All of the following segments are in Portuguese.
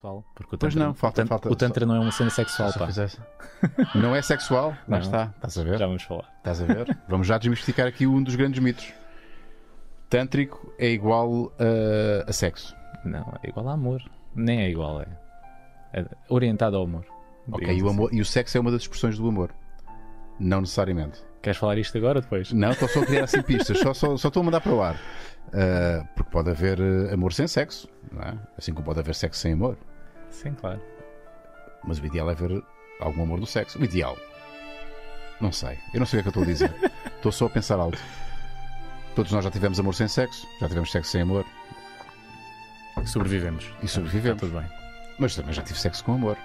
sexual. Porque o Pois tantra, não, falta- o, tan- falta- o Tantra não é uma cena sexual, Só pá. Não é sexual? Lá Não. está. Estás a ver? Já vamos falar. Estás a ver? Vamos já desmistificar aqui um dos grandes mitos. Tântrico é igual a, a sexo. Não, é igual a amor. Nem é igual, é. é orientado ao amor. Ok, e o, assim. amor, e o sexo é uma das expressões do amor. Não necessariamente. Queres falar isto agora ou depois? Não, estou só a criar assim pistas, só, só, só estou a mandar para o ar. Ah, porque pode haver eh, amor sem sexo, não é? assim como pode haver sexo sem amor. Sim, claro. Mas o ideal é ver algum amor do sexo. O ideal. Não sei. Eu não sei o que é que eu estou a dizer. estou só a pensar alto. Todos nós já tivemos amor sem sexo, já tivemos sexo sem amor Sobrevivemos. e sobrevivemos. Tudo bem. Mas também já tive sexo com amor.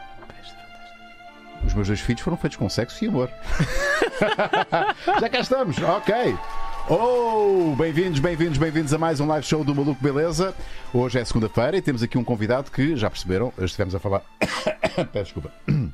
Os meus dois filhos foram feitos com sexo e amor. já cá estamos, ok. Oh, bem-vindos, bem-vindos, bem-vindos a mais um live show do Maluco Beleza. Hoje é segunda-feira e temos aqui um convidado que já perceberam, estivemos a falar. Peço desculpa.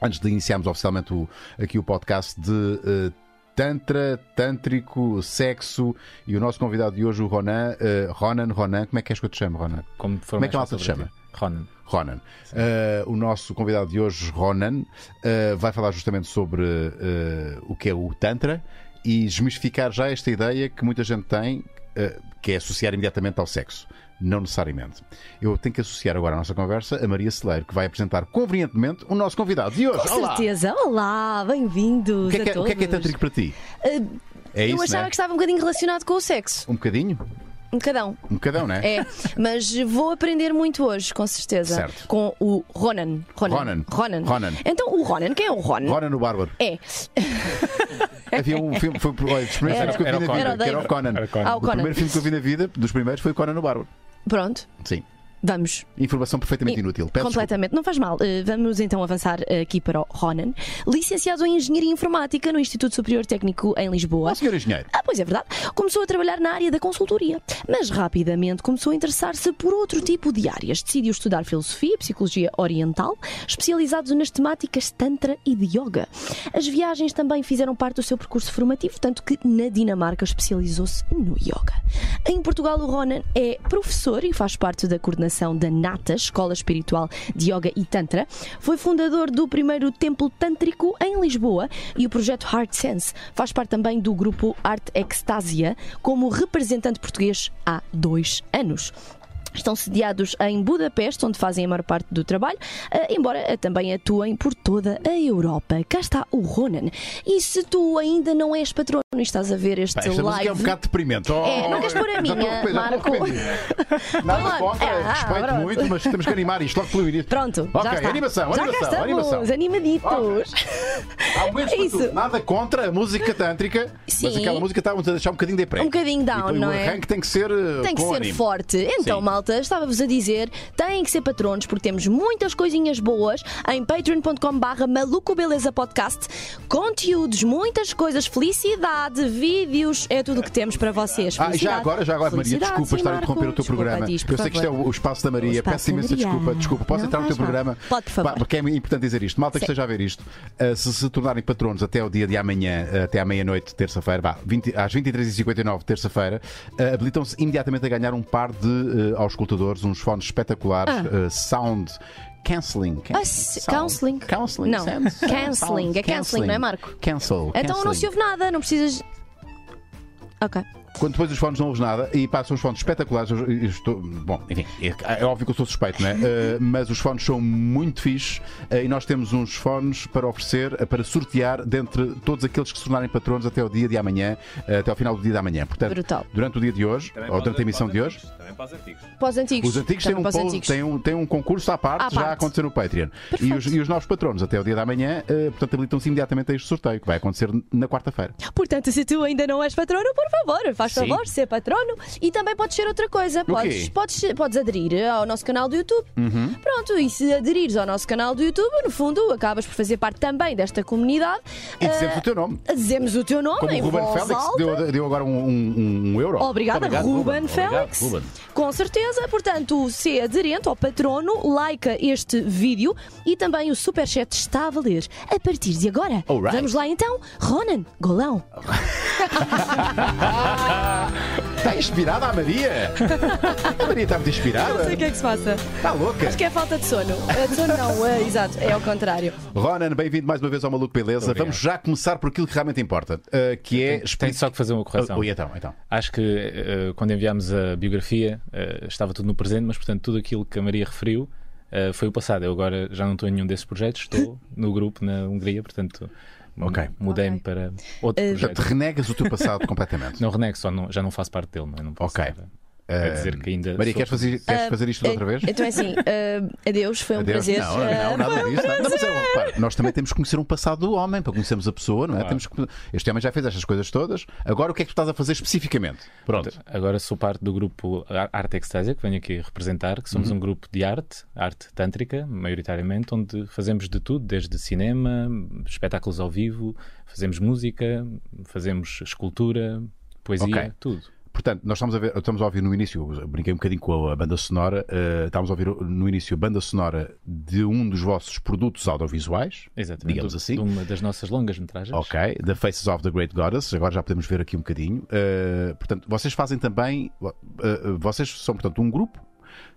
Antes de iniciarmos oficialmente o- aqui o podcast de eh, Tantra, Tântrico, Sexo e o nosso convidado de hoje, o Ronan. eh, Ronan, Ronan, como é que queres que eu te chame, Ronan? Como, Como é que a malta te para ti. Ronan. Ronan. Uh, o nosso convidado de hoje, Ronan, uh, vai falar justamente sobre uh, o que é o Tantra e desmistificar já esta ideia que muita gente tem, uh, que é associar imediatamente ao sexo. Não necessariamente. Eu tenho que associar agora à nossa conversa a Maria Celeiro, que vai apresentar convenientemente o nosso convidado de hoje. Com Olá! certeza. Olá, bem-vindos O que, é que, a é- todos. o que é que é para ti? Uh, É eu isso, achava né? que estava um bocadinho relacionado com o sexo. Um bocadinho? Um bocadão. Um bocadão, não é? É, mas vou aprender muito hoje, com certeza. Certo. Com o Ronan. Ronan. Ronan. Ronan. Ronan. Então, o Ronan, quem é o Ronan? Ronan o Bárbaro. É. Havia um filme, foi olha, dos primeiros Era- filmes que eu vi na vida, que era o Conan. Era o Conan. Ah, o O Conan. primeiro filme que eu vi na vida, dos primeiros, foi o Conan o Bárbaro. Pronto, Sim. Vamos. Informação perfeitamente inútil. Peço Completamente, não faz mal. Uh, vamos então avançar aqui para o Ronan, licenciado em Engenharia Informática no Instituto Superior Técnico em Lisboa. desculpa. Ó, senhor engenheiro. Ah, pois é verdade. Começou a trabalhar na área da consultoria, mas rapidamente começou a interessar-se por outro tipo de áreas. Decidiu estudar filosofia e psicologia oriental, especializados nas temáticas Tantra e de Yoga. As viagens também fizeram parte do seu percurso formativo, tanto que na Dinamarca especializou-se no Yoga. Em Portugal, o Ronan é professor e faz parte da coordenação da NATA, Escola Espiritual de Yoga e Tantra. Foi fundador do primeiro templo tântrico em Lisboa e o projeto Heart Sense faz parte também do grupo Art Extasia como representante português há dois anos. Estão sediados em Budapeste, onde fazem a maior parte do trabalho, eh, embora eh, também atuem por toda a Europa. Cá está o Ronan. E se tu ainda não és patrono e estás a ver este Pá, esta live. é um bocado deprimente. Oh, É, não queres pôr a minha, já Marco? Nada contra, Ah, respeito pronto. muito, mas temos que animar isto logo pelo início. Pronto, Ok, já está. animação, já animação, cá animação. animaditos. Há momentos É para tudo. isso. Nada contra a música tântrica, mas Sim. aquela música está-nos a deixar um bocadinho deprê. Um bocadinho down, e, não o é? arranque tem que ser eh, Tem que ser forte. Então, Sim. Malta, estava-vos a dizer, têm que ser patronos porque temos muitas coisinhas boas em patreon.com/barra maluco beleza podcast, conteúdos, muitas coisas, felicidade, vídeos, é tudo o que temos para vocês. Ah, já agora, já agora, Maria, desculpa estar a interromper o teu Desculpa, programa. diz, eu sei que isto é o, o espaço da Maria. Espaço Peço imensa desculpa, desculpa. Posso Não entrar no teu mal. programa? Pode, por favor. Porque é importante dizer isto. Malta que Sim. esteja a ver isto, uh, se se tornarem patronos até o dia de amanhã, uh, até à meia-noite, terça-feira, vá, 20 às 23h59, terça-feira, uh, habilitam-se imediatamente a ganhar um par de uh, auscultadores, uns fones espetaculares, Ah. uh, sound. Cancelling. Can- Ah. Não. Cancelling. sound- É cancelling, não é, Marco? Cancel. Então não cancelling. se ouve nada, não precisas. Ok. Quando depois os fones não ouves nada e passam os fones espetaculares, eu, eu estou. Bom, enfim, é, é óbvio que eu sou suspeito, não é? Uh, mas os fones são muito fixes uh, e nós temos uns fones para oferecer, uh, para sortear dentre todos aqueles que se tornarem patronos até o dia de amanhã, uh, até ao final do dia de amanhã. Portanto, Brutal. durante o dia de hoje, ou durante a emissão de hoje, Também para os antigos. Para os antigos. os antigos têm Também um, antigos. têm um, têm um concurso à parte, À já a acontecer no Patreon. E os, e os novos patronos até o dia de amanhã, uh, portanto, habilitam-se imediatamente a este sorteio, que vai acontecer na quarta-feira. Portanto, se tu ainda não és patrono, por favor, faz Sim. favor, ser patrono. E também podes ser outra coisa. Podes, podes, podes aderir ao nosso canal do YouTube. Uhum. Pronto, e se aderires ao nosso canal do YouTube, no fundo, acabas por fazer parte também desta comunidade. E dizemos Ah, o teu nome. Dizemos o teu nome Como em Ruben voz Félix alta. deu, deu agora um, um, um euro. Obrigada, Obrigado, Ruben, Obrigado, Félix. Ruben. Com certeza, portanto, se aderente ao patrono, like este vídeo e também o superchat está a valer a partir de agora. Alright. Vamos lá então, Ronan, golão. Está inspirada a Maria? A Maria está muito inspirada? Não sei o que é que se passa. Está louca? Acho que é falta de sono. De sono não, eh, exato, é ao contrário. Ronan, bem-vindo mais uma vez ao Maluco Beleza. Vamos já começar por aquilo que realmente importa, uh, que é. Tenho só que fazer uma correção. Oi, então, então. Acho que eh, quando enviámos a biografia eh, estava tudo no presente, mas portanto tudo aquilo que a Maria referiu foi o passado. Eu agora já não estou em nenhum desses projetos, estou no grupo na Hungria, portanto Ok. mudei-me Ok. para outro Portanto, projeto. renegas o teu passado completamente. Não renego, só não, já não faço parte dele, não, é? não posso Ok. estar a- a dizer que ainda. Maria, queres fazer, queres fazer isto outra vez? Então é assim, eh, adeus, foi um Adeus. prazer. Não, não, Eh, nada um disso. Não, mas é, nós também temos que conhecer um passado do homem para conhecermos a pessoa, não é? Claro. Temos que- Este homem já fez estas coisas todas. Agora o que é que tu estás a fazer especificamente? Pronto. Agora sou parte do grupo Ar- Arte Extásia, que venho aqui representar, que somos Uhum. um grupo de arte, arte tântrica, maioritariamente, onde fazemos de tudo, desde cinema, espetáculos ao vivo, fazemos música, fazemos escultura, poesia, tudo. Portanto, nós estamos a, ver, estamos a ouvir no início, brinquei um bocadinho com a banda sonora, eh, estamos a ouvir no início a banda sonora de um dos vossos produtos audiovisuais, Exatamente. digamos assim. De uma das nossas longas metragens. Ok, The Faces of the Great Goddess, agora já podemos ver aqui um bocadinho. Uh, portanto, vocês fazem também, uh, uh, vocês são, portanto, um grupo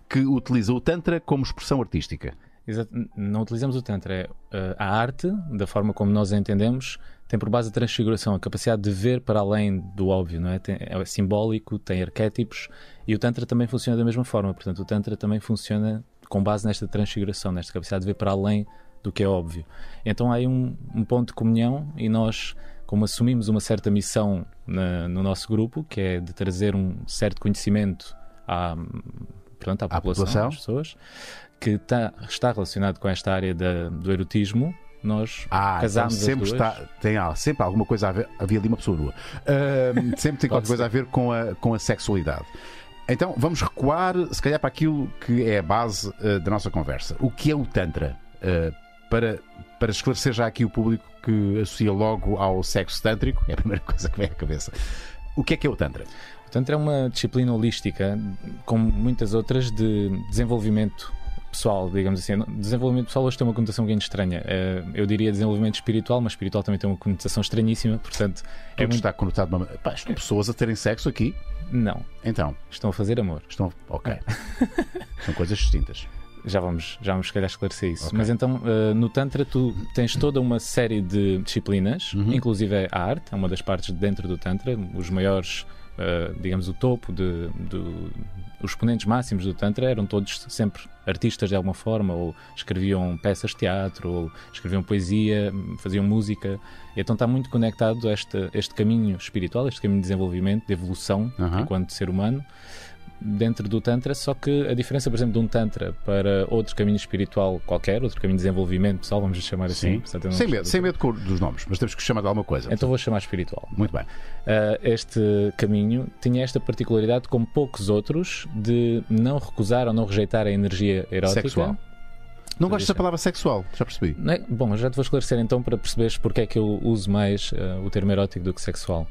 que utiliza o Tantra como expressão artística. Exato. Não utilizamos o Tantra. É, a arte, da forma como nós a entendemos, tem por base a transfiguração, a capacidade de ver para além do óbvio, não é? Tem- é simbólico, tem arquétipos e o Tantra também funciona da mesma forma. Portanto, o Tantra também funciona com base nesta transfiguração, nesta capacidade de ver para além do que é óbvio. Então há aí um, um ponto de comunhão e nós, como assumimos uma certa missão na- no nosso grupo, que é de trazer um certo conhecimento à, portanto, à, À população, população. às pessoas, que tá- está relacionado com esta área da- do erotismo, nós Ah, casámos então sempre está, tem ah, sempre alguma coisa a ver. Havia ali uma pessoa nua. Uh, sempre tem qualquer coisa a ver com a, com a sexualidade. Então vamos recuar, se calhar, para aquilo que é a base uh, da nossa conversa. O que é o Tantra? Uh, para, para esclarecer já aqui o público que associa logo ao sexo tântrico, é a primeira coisa que vem à cabeça. O que é que é o Tantra? O Tantra é uma disciplina holística, como muitas outras, de desenvolvimento pessoal, digamos assim. Desenvolvimento pessoal hoje tem uma conotação um bocadinho estranha. Eh, Eu diria desenvolvimento espiritual, mas espiritual também tem uma conotação estranhíssima, portanto, é Tudo muito... está conotado. uma- Pá, estão pessoas a terem sexo aqui. Não, Então, estão a fazer amor. estão. Ok. São coisas distintas. Já vamos, já vamos se calhar esclarecer isso. Ok. Mas então, eh, no Tantra, tu tens toda uma série de disciplinas, Uhum. inclusive a arte, é uma das partes de dentro do Tantra. Os maiores, eh, digamos, o topo de, do- os exponentes máximos do Tantra eram todos sempre artistas de alguma forma, ou escreviam peças de teatro, ou escreviam poesia, faziam música. Então está muito conectado a este, este caminho espiritual, este caminho de desenvolvimento, de evolução enquanto ser humano dentro do Tantra, só que a diferença, por exemplo, de um Tantra para outro caminho espiritual qualquer, outro caminho de desenvolvimento pessoal, vamos chamar assim. Sim. Sem medo, do- sem medo dos nomes, mas temos que chamar de alguma coisa. Então vou chamar espiritual. Muito bem. Uh, este caminho tinha esta particularidade, como poucos outros, de não recusar ou não rejeitar a energia erótica. Sexual. Não gosto da palavra sexual, já percebi. É? Bom, já te vou esclarecer então para perceberes porque é que eu uso mais uh, o termo erótico do que sexual.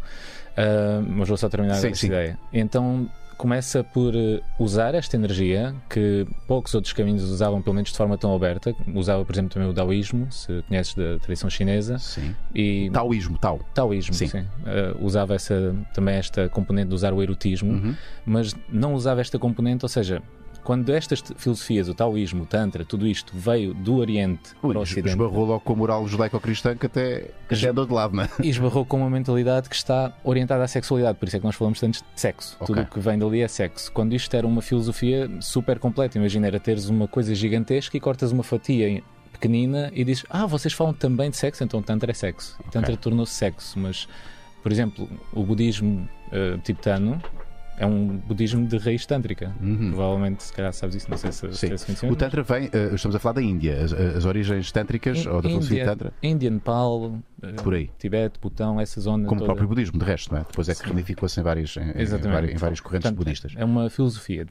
Uh, mas vou só terminar Sim, esta sim. ideia. Então começa por uh, usar esta energia que poucos outros caminhos usavam, pelo menos de forma tão aberta. Usava, por exemplo, também o Daoísmo, se conheces da tradição chinesa. Sim. E Taoísmo, tal. Taoísmo, Sim. sim. Uh, usava essa, também esta componente de usar o erotismo, Uhum. mas não usava esta componente, ou seja, quando estas filosofias, o taoísmo, o tantra, tudo isto veio do Oriente Ui, para o Ocidente esbarrou logo com a moral judaico-cristã que até, que até andou de lado, não é? e esbarrou com uma mentalidade que está orientada à sexualidade, por isso é que nós falamos tanto de sexo. Ok. Tudo o que vem dali é sexo. Quando isto era uma filosofia super completa, imagina, era teres uma coisa gigantesca e cortas uma fatia pequenina e dizes, ah, vocês falam também de sexo, então Tantra é sexo. E Tantra tornou-se sexo, mas, por exemplo, o budismo eh, tibetano é um budismo de raiz tântrica. Provavelmente, se calhar sabes isso, não sei se, se Uhum. Sim. é conhecimento. O Tantra vem, eh, estamos a falar da Índia, as, as origens tântricas, In- ou da filosofia Índia, Tantra, Índia, Nepal, por aí. Tibete, Butão, essa zona Como o toda. próprio budismo, de resto, não é? Depois é que ramificou-se em vários, em, em, Exatamente. vários, em vários correntes Portanto, budistas. É uma filosofia,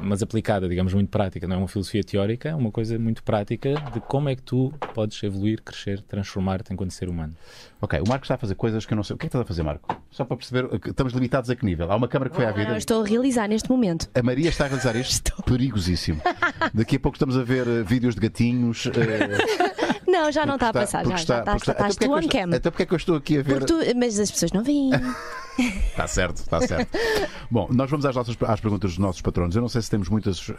mas aplicada, digamos, muito prática. Não é uma filosofia teórica, é uma coisa muito prática de como é que tu podes evoluir, crescer, transformar-te enquanto ser humano. Ok, o Marco está a fazer coisas que eu não sei. O que é que estás a fazer, Marco? Só para perceber, estamos limitados a que nível? Há uma câmara que foi à Eu vida. estou a realizar neste momento. A Maria está a realizar isto perigosíssimo. Daqui a pouco estamos a ver eh, vídeos de gatinhos. eh, Não, já não está a passar, já, porque já está, porque está, estás Até porque é tu on estou- cam. Até porque é que eu estou aqui a ver. Tu- mas as pessoas não veem. Está certo, está certo. Bom, nós vamos às, nossas, às perguntas dos nossos patronos. Eu não sei se temos muitas uh,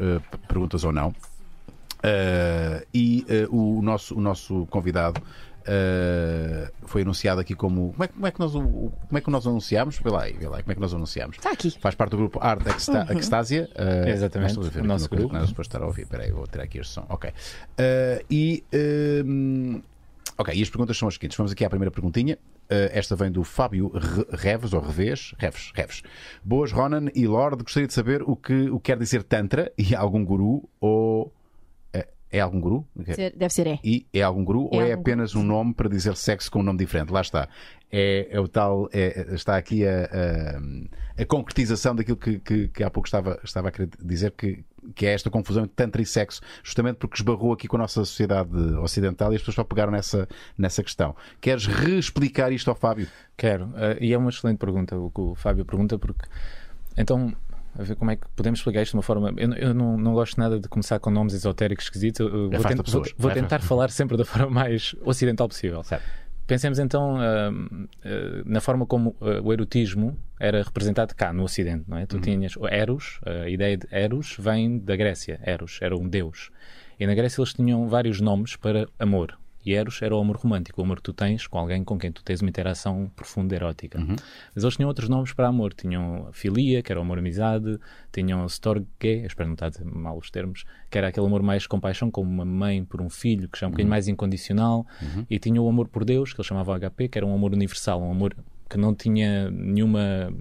perguntas ou não. Uh, e uh, o, nosso, o nosso convidado Uh, foi anunciado aqui como. Como é, como é, que nós, como é que nós anunciámos? Vê lá, vê lá, como é que nós anunciámos? Está aqui. Faz parte do grupo Art Exta uhum. Extasia. Uh, Exatamente. Estou a ver o nosso grupo. Não é suposto estar a ouvir. Espera aí, vou tirar aqui este som. Ok. Uh, e. ok, e as perguntas são as seguintes. Vamos aqui à primeira perguntinha. esta vem do Fábio Reves, ou Reves, Reves, Reves. Boas, Ronan e Lord. Gostaria de saber o que, o que quer dizer Tantra e algum guru ou é algum guru? Deve ser é. E é algum guru é ou é apenas guru. um nome para dizer sexo com um nome diferente? Lá está. É, é o tal. É, está aqui a, a, a concretização daquilo que, que, que, há pouco estava, estava a querer dizer, que, que é esta confusão entre tantra e sexo, justamente porque esbarrou aqui com a nossa sociedade ocidental e as pessoas só pegaram nessa, nessa questão. Queres reexplicar isto ao Fábio? Quero. Uh, e é uma excelente pergunta o que o Fábio pergunta, porque. Então, a ver como é que podemos explicar isto de uma forma. Eu, eu não, não gosto nada de começar com nomes esotéricos esquisitos. Eu, é vou, vou, vou tentar falar sempre da forma mais ocidental possível. Certo. Pensemos então uh, uh, na forma como uh, o erotismo era representado cá no Ocidente, não é? Tu uhum. tinhas o Eros, a ideia de Eros vem da Grécia. Eros era um deus. E na Grécia eles tinham vários nomes para amor. E Eros era o amor romântico, o amor que tu tens com alguém com quem tu tens uma interação profunda erótica. Uhum. Mas eles tinham outros nomes para amor. Tinham filia, que era o amor-amizade, tinham storge, espero não estar a dizer mal os termos, que era aquele amor mais compaixão, como uma mãe por um filho, que já é um uhum. bocadinho mais incondicional. Uhum. E tinham o amor por Deus, que eles chamavam HP, que era um amor universal, um amor que não tinha nenhuma,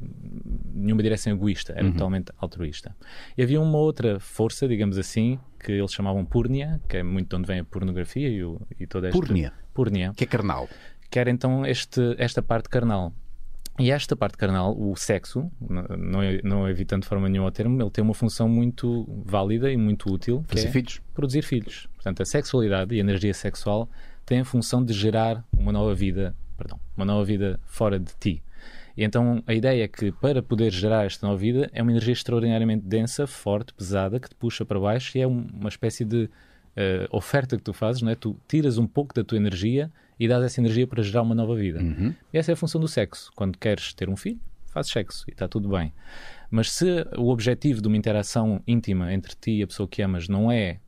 nenhuma direção egoísta, era uhum. totalmente altruísta. E havia uma outra força, digamos assim, que eles chamavam Purnia, que é muito de onde vem a pornografia e, o, e toda esta... Purnia? Purnia. Que é carnal. Que era então este, esta parte carnal. E esta parte carnal, o sexo, não, não evitando de forma nenhuma o termo, ele tem uma função muito válida e muito útil. Fazer é filhos. Produzir filhos. Portanto, a sexualidade e a energia sexual têm a função de gerar uma nova vida, perdão, uma nova vida fora de ti. E então a ideia é que para poder gerar esta nova vida é uma energia extraordinariamente densa, forte, pesada, que te puxa para baixo e é uma espécie de uh, oferta que tu fazes, não é? Tu tiras um pouco da tua energia e dás essa energia para gerar uma nova vida. Uhum. E essa é a função do sexo. Quando queres ter um filho, fazes sexo e está tudo bem. Mas se o objetivo de uma interação íntima entre ti e a pessoa que amas não é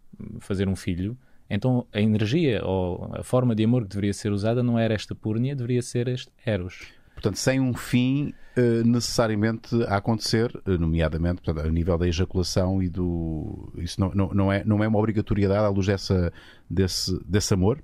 fazer um filho, então a energia ou a forma de amor que deveria ser usada não era esta purnia, deveria ser este eros. Portanto, sem um fim uh, necessariamente a acontecer, uh, nomeadamente portanto, a nível da ejaculação e do. Isso não, não, não, é, não é uma obrigatoriedade à luz dessa, desse, desse amor?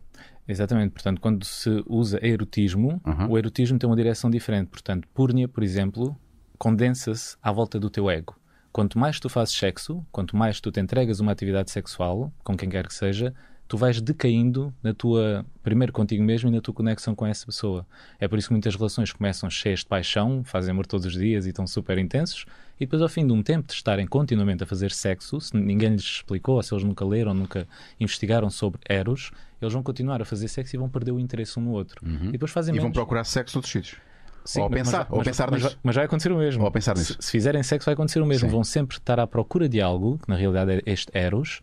Exatamente, portanto, quando se usa erotismo, uhum. o erotismo tem uma direção diferente. Portanto, purnia, por exemplo, condensa-se à volta do teu ego. Quanto mais tu fazes sexo, quanto mais tu te entregas uma atividade sexual, com quem quer que seja, tu vais decaindo na tua, primeiro contigo mesmo e na tua conexão com essa pessoa. É por isso que muitas relações começam cheias de paixão, fazem amor todos os dias e estão super intensos, e depois ao fim de um tempo de estarem continuamente a fazer sexo, se ninguém lhes explicou, ou se eles nunca leram, nunca investigaram sobre Eros, eles vão continuar a fazer sexo e vão perder o interesse um no outro. Uhum. E depois fazem E menos. vão procurar sexo noutros sítios. Sim, ou pensar, mas, ou pensar mas, nisso. mas vai acontecer o mesmo. Ou pensar nisso. Se, se fizerem sexo, vai acontecer o mesmo. Sim. Vão sempre estar à procura de algo, que na realidade é este Eros,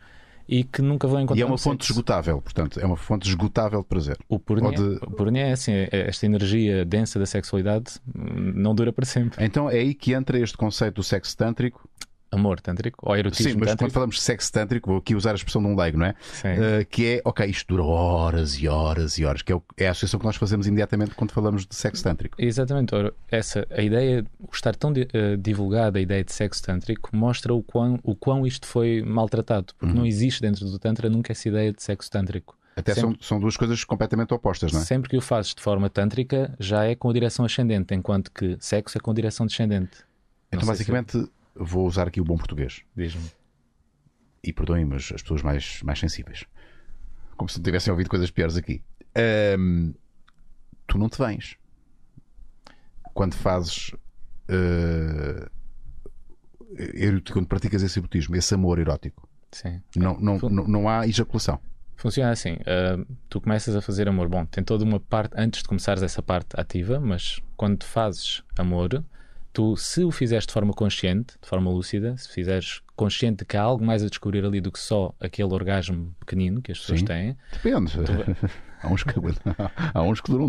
e que nunca vão encontrar. E é uma fonte sexo. esgotável, portanto, é uma fonte esgotável de prazer. O Ou de- o é assim, é- esta energia densa da sexualidade hum, não dura para sempre. Então é aí que entra este conceito do sexo tântrico. Amor tântrico, ou erotismo Sim, mas quando tântrico. falamos de sexo tântrico, vou aqui usar a expressão de um leigo, não é? Sim. Uh, que é, ok, isto dura horas e horas e horas, que é, o- é a associação que nós fazemos imediatamente quando falamos de sexo tântrico. Exatamente, ora, essa, a ideia, o estar tão eh, divulgada a ideia de sexo tântrico mostra o quão, o quão isto foi maltratado, porque Uhum. não existe dentro do Tantra nunca essa ideia de sexo tântrico. Até são, Sempre- são duas coisas completamente opostas, não é? Sempre que o fazes de forma tântrica, já é com a direção ascendente, enquanto que sexo é com direção descendente. Então, sei se- basicamente, vou usar aqui o bom português. Diz-me. E perdoem-me as as pessoas mais, mais sensíveis. Como se não tivessem ouvido coisas piores aqui. Ahm, tu não te vens. Quando fazes. erótico, quando praticas esse erotismo, esse amor erótico, Sim. não, não, não, não há ejaculação. Funciona assim: ah, tu começas a fazer amor. Bom, tem toda uma parte antes de começares essa parte ativa, mas quando fazes amor, tu, se o fizeres de forma consciente, de forma lúcida, se fizeres consciente de que há algo mais a descobrir ali do que só aquele orgasmo pequenino que as pessoas Sim. têm. Depende. Há uns, que, há uns que duram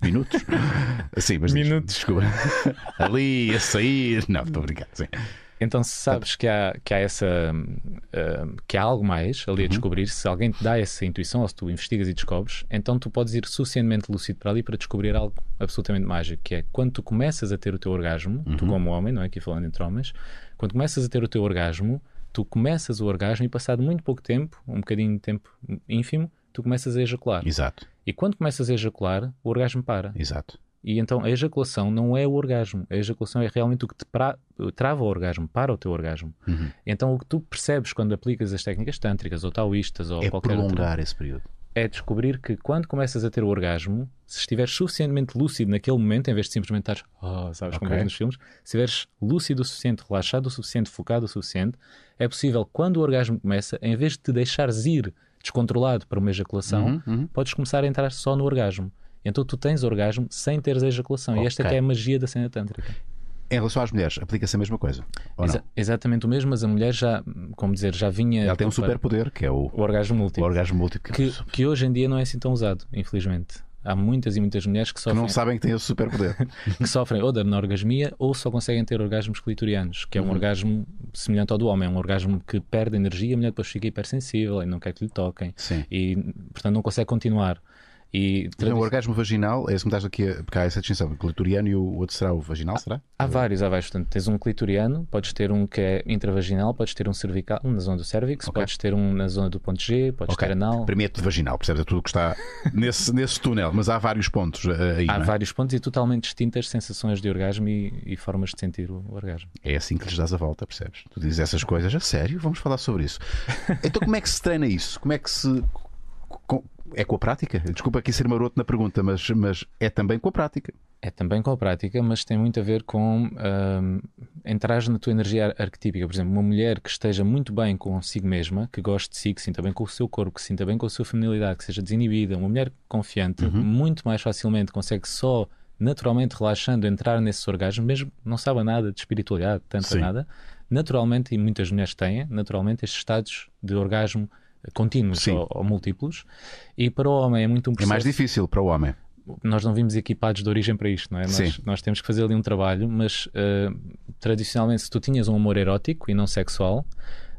minutos. Sim, mas Minutos. Desculpa. Ali, a sair. Não, estou a brincar. Sim. Então, se sabes que há, que há essa hum, que há algo mais ali Uhum. a descobrir, se alguém te dá essa intuição ou se tu investigas e descobres, então tu podes ir suficientemente lúcido para ali para descobrir algo absolutamente mágico, que é quando tu começas a ter o teu orgasmo, tu Uhum. como homem, não é aqui falando entre homens, quando começas a ter o teu orgasmo, tu começas o orgasmo e passado muito pouco tempo, um bocadinho de tempo ínfimo, tu começas a ejacular. Exato, E quando começas a ejacular, o orgasmo para. exato. E então a ejaculação não é o orgasmo. A ejaculação é realmente o que te pra- trava o orgasmo, para o teu orgasmo. Uhum. Então o que tu percebes quando aplicas as técnicas tântricas ou taoístas ou É qualquer outra prolongar esse período. é descobrir que quando começas a ter o orgasmo, se estiveres suficientemente lúcido naquele momento, em vez de simplesmente estares, oh, sabes como Ok. é nos filmes, se estiveres lúcido o suficiente, relaxado o suficiente, focado o suficiente, é possível, quando o orgasmo começa, em vez de te deixares ir descontrolado para uma ejaculação, Uhum, uhum. podes começar a entrar só no orgasmo. Então tu tens orgasmo sem teres ejaculação. E esta Ok. que é a magia da cena tântrica. Em relação às mulheres, aplica-se a mesma coisa? Ou Exa- exatamente o mesmo, mas a mulher já, como dizer, já vinha. Ela tem um superpoder, que é o, O orgasmo o múltiplo. orgasmo múltiplo. Que, que hoje em dia não é assim tão usado, infelizmente. Há muitas e muitas mulheres que que sofrem, não sabem que têm esse superpoder. que sofrem ou da anorgasmia ou só conseguem ter orgasmos clitorianos, que é um Uhum. orgasmo semelhante ao do homem. É um orgasmo que perde energia, a mulher depois fica hipersensível e não quer que lhe toquem. Sim. E, portanto, não consegue continuar. E Então, tradi- o orgasmo vaginal, é esse que me estás aqui a. Porque há essa distinção. O clitoriano e o outro será o vaginal, será? Há vários, há vários. Portanto, tens um clitoriano, podes ter um que é intravaginal, podes ter um cervical, um na zona do cervix, Ok. podes ter um na zona do ponto G, podes Ok. ter anal. Para mim é tudo vaginal, percebes? É tudo o que está nesse, nesse túnel, mas há vários pontos eh, aí. Há é? vários pontos e totalmente distintas sensações de orgasmo e, e formas de sentir o orgasmo. É assim que lhes dás a volta, percebes? Tu dizes essas coisas, a sério, vamos falar sobre isso. Então, como é que se treina isso? Como é que se. com- É com a prática? Desculpa aqui ser maroto na pergunta, mas, mas é também com a prática. É também com a prática, mas tem muito a ver com um, entrar na tua energia ar- arquetípica. Por exemplo, uma mulher que esteja muito bem consigo mesma, que goste de si, que sinta bem com o seu corpo, que sinta bem com a sua feminilidade, que seja desinibida, uma mulher confiante, muito mais facilmente consegue só naturalmente relaxando entrar nesses orgasmos, mesmo não saiba nada de espiritualidade, tanto Sim. nada, naturalmente, e muitas mulheres têm, naturalmente, estes estados de orgasmo contínuos Sim. ou, ou múltiplos. E para o homem é muito um É processo mais difícil para o homem. nós não vimos equipados de origem para isto, não é? Nós, nós temos que fazer ali um trabalho, mas eh, tradicionalmente, se tu tinhas um amor erótico e não sexual,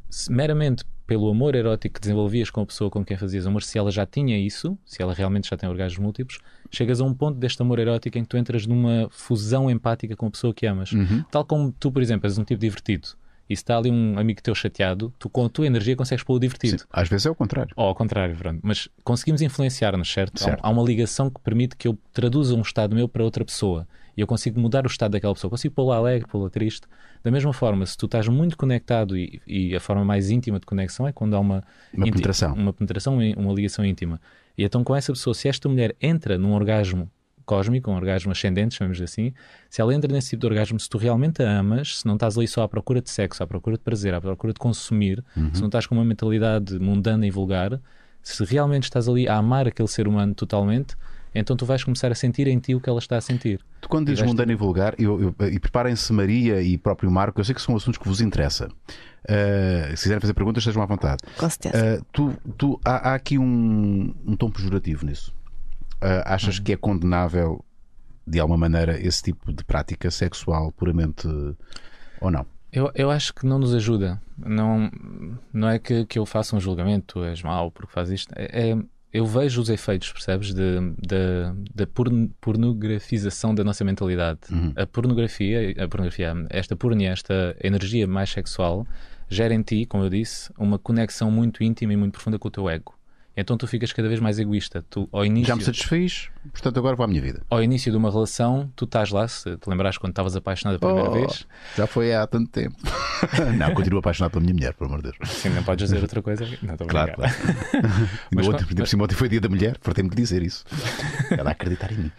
se- meramente pelo amor erótico que desenvolvias com a pessoa com quem fazias amor, se ela já tinha isso, se ela realmente já tem orgasmos múltiplos, chegas a um ponto deste amor erótico em que tu entras numa fusão empática com a pessoa que amas. Uhum. Tal como tu, por exemplo, és um tipo divertido e se está ali um amigo teu chateado, tu com a tua energia consegues pô-lo divertido. Sim. Às vezes é o contrário. Ou ao contrário, pronto. Mas conseguimos influenciar-nos, certo? Há- Certo. Há uma ligação que permite que eu traduza um estado meu para outra pessoa. E eu consigo mudar o estado daquela pessoa. Consigo pô-la alegre, pô-la triste. Da mesma forma, se tu estás muito conectado e, e a forma mais íntima de conexão é quando há uma, Uma penetração. Uma penetração, uma ligação íntima. E então com essa pessoa, se esta mulher entra num orgasmo cósmico, um orgasmo ascendente, chamamos assim, se ela entra nesse tipo de orgasmo, se tu realmente a amas, se não estás ali só à procura de sexo, à procura de prazer, à procura de consumir, Uhum. se não estás com uma mentalidade mundana e vulgar, se realmente estás ali a amar aquele ser humano totalmente, então tu vais começar a sentir em ti o que ela está a sentir. Tu, quando dizes vais- mundano e vulgar, eu- eu- e preparem-se Maria e próprio Marco, eu sei que são assuntos que vos interessam. Uh, se quiserem fazer perguntas, estejam à vontade. Com certeza. Uh, tu, tu- há, há aqui um, um tom pejorativo nisso. Uh, achas Uhum. que é condenável, de alguma maneira, esse tipo de prática sexual puramente. ou não? Eu, eu acho que não nos ajuda. Não, não é que, que eu faça um julgamento, tu és mau porque fazes isto. É, é- eu vejo os efeitos, percebes? Da porn- pornografização da nossa mentalidade. A pornografia, a pornografia, esta pornia, esta energia mais sexual, gera em ti, como eu disse, uma conexão muito íntima e muito profunda com o teu ego. Então tu ficas cada vez mais egoísta. Tu, ao início, Já me satisfiz, portanto agora vou à minha vida. ao início de uma relação, tu estás lá, se te lembrares quando estavas apaixonado a primeira Oh, vez, Já foi há tanto tempo. não, continuo apaixonado pela minha mulher, pelo amor de Deus. sim, não podes dizer outra coisa. Não, estou Claro, claro. Mas Mas, ontem, por foi dia da mulher, fartei-me de dizer isso. Ela acreditar em mim.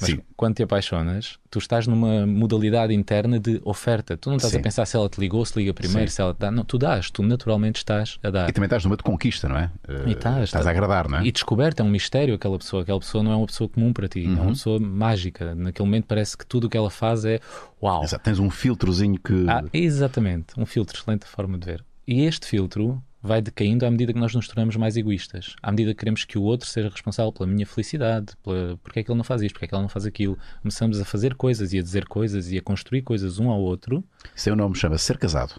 Mas Sim. quando te apaixonas, tu estás numa modalidade interna de oferta. Tu não estás Sim. a pensar se ela te ligou, se liga primeiro, Sim. se ela te dá. Não, tu dás, tu naturalmente estás a dar. E também estás numa de conquista, não é? E estás, Estás a agradar, não é? E descoberta, é um mistério aquela pessoa. Aquela pessoa não é uma pessoa comum para ti, é Uhum. uma pessoa mágica. Naquele momento parece que tudo o que ela faz é uau. Exato, Tens um filtrozinho que. Ah, exatamente, um filtro, excelente forma de ver. E este filtro vai decaindo à medida que nós nos tornamos mais egoístas. À medida que queremos que o outro seja responsável pela minha felicidade, pela... porque é que ele não faz isto, porque é que ele não faz aquilo. Começamos a fazer coisas e a dizer coisas e a construir coisas um ao outro. É o nome, chama-se ser casado.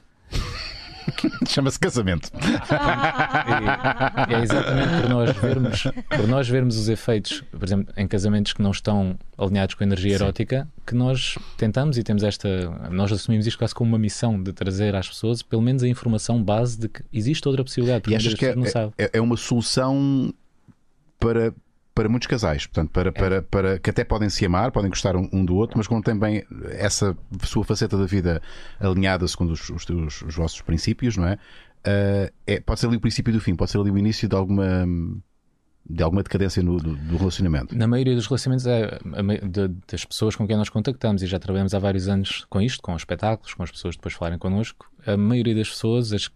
Chama-se casamento. E é exatamente por nós vermos, por nós vermos os efeitos, por exemplo, em casamentos que não estão alinhados com a energia erótica, que nós tentamos e temos esta, nós assumimos isto quase como uma missão de trazer às pessoas pelo menos a informação base de que existe outra possibilidade, porque E achas que é, não sabem. é, é uma solução para, para muitos casais, portanto, para, para, para que até podem se amar, podem gostar um, um do outro, mas como têm bem essa sua faceta da vida alinhada segundo os, os, teus- os vossos princípios, não é? Ah, é? Pode ser ali o princípio do fim, pode ser ali o início de alguma de alguma decadência no, do, do relacionamento. Na maioria dos relacionamentos é de- das pessoas com quem nós contactamos e já trabalhamos há vários anos com isto, com os espetáculos, com as pessoas depois falarem connosco. A maioria das pessoas, as,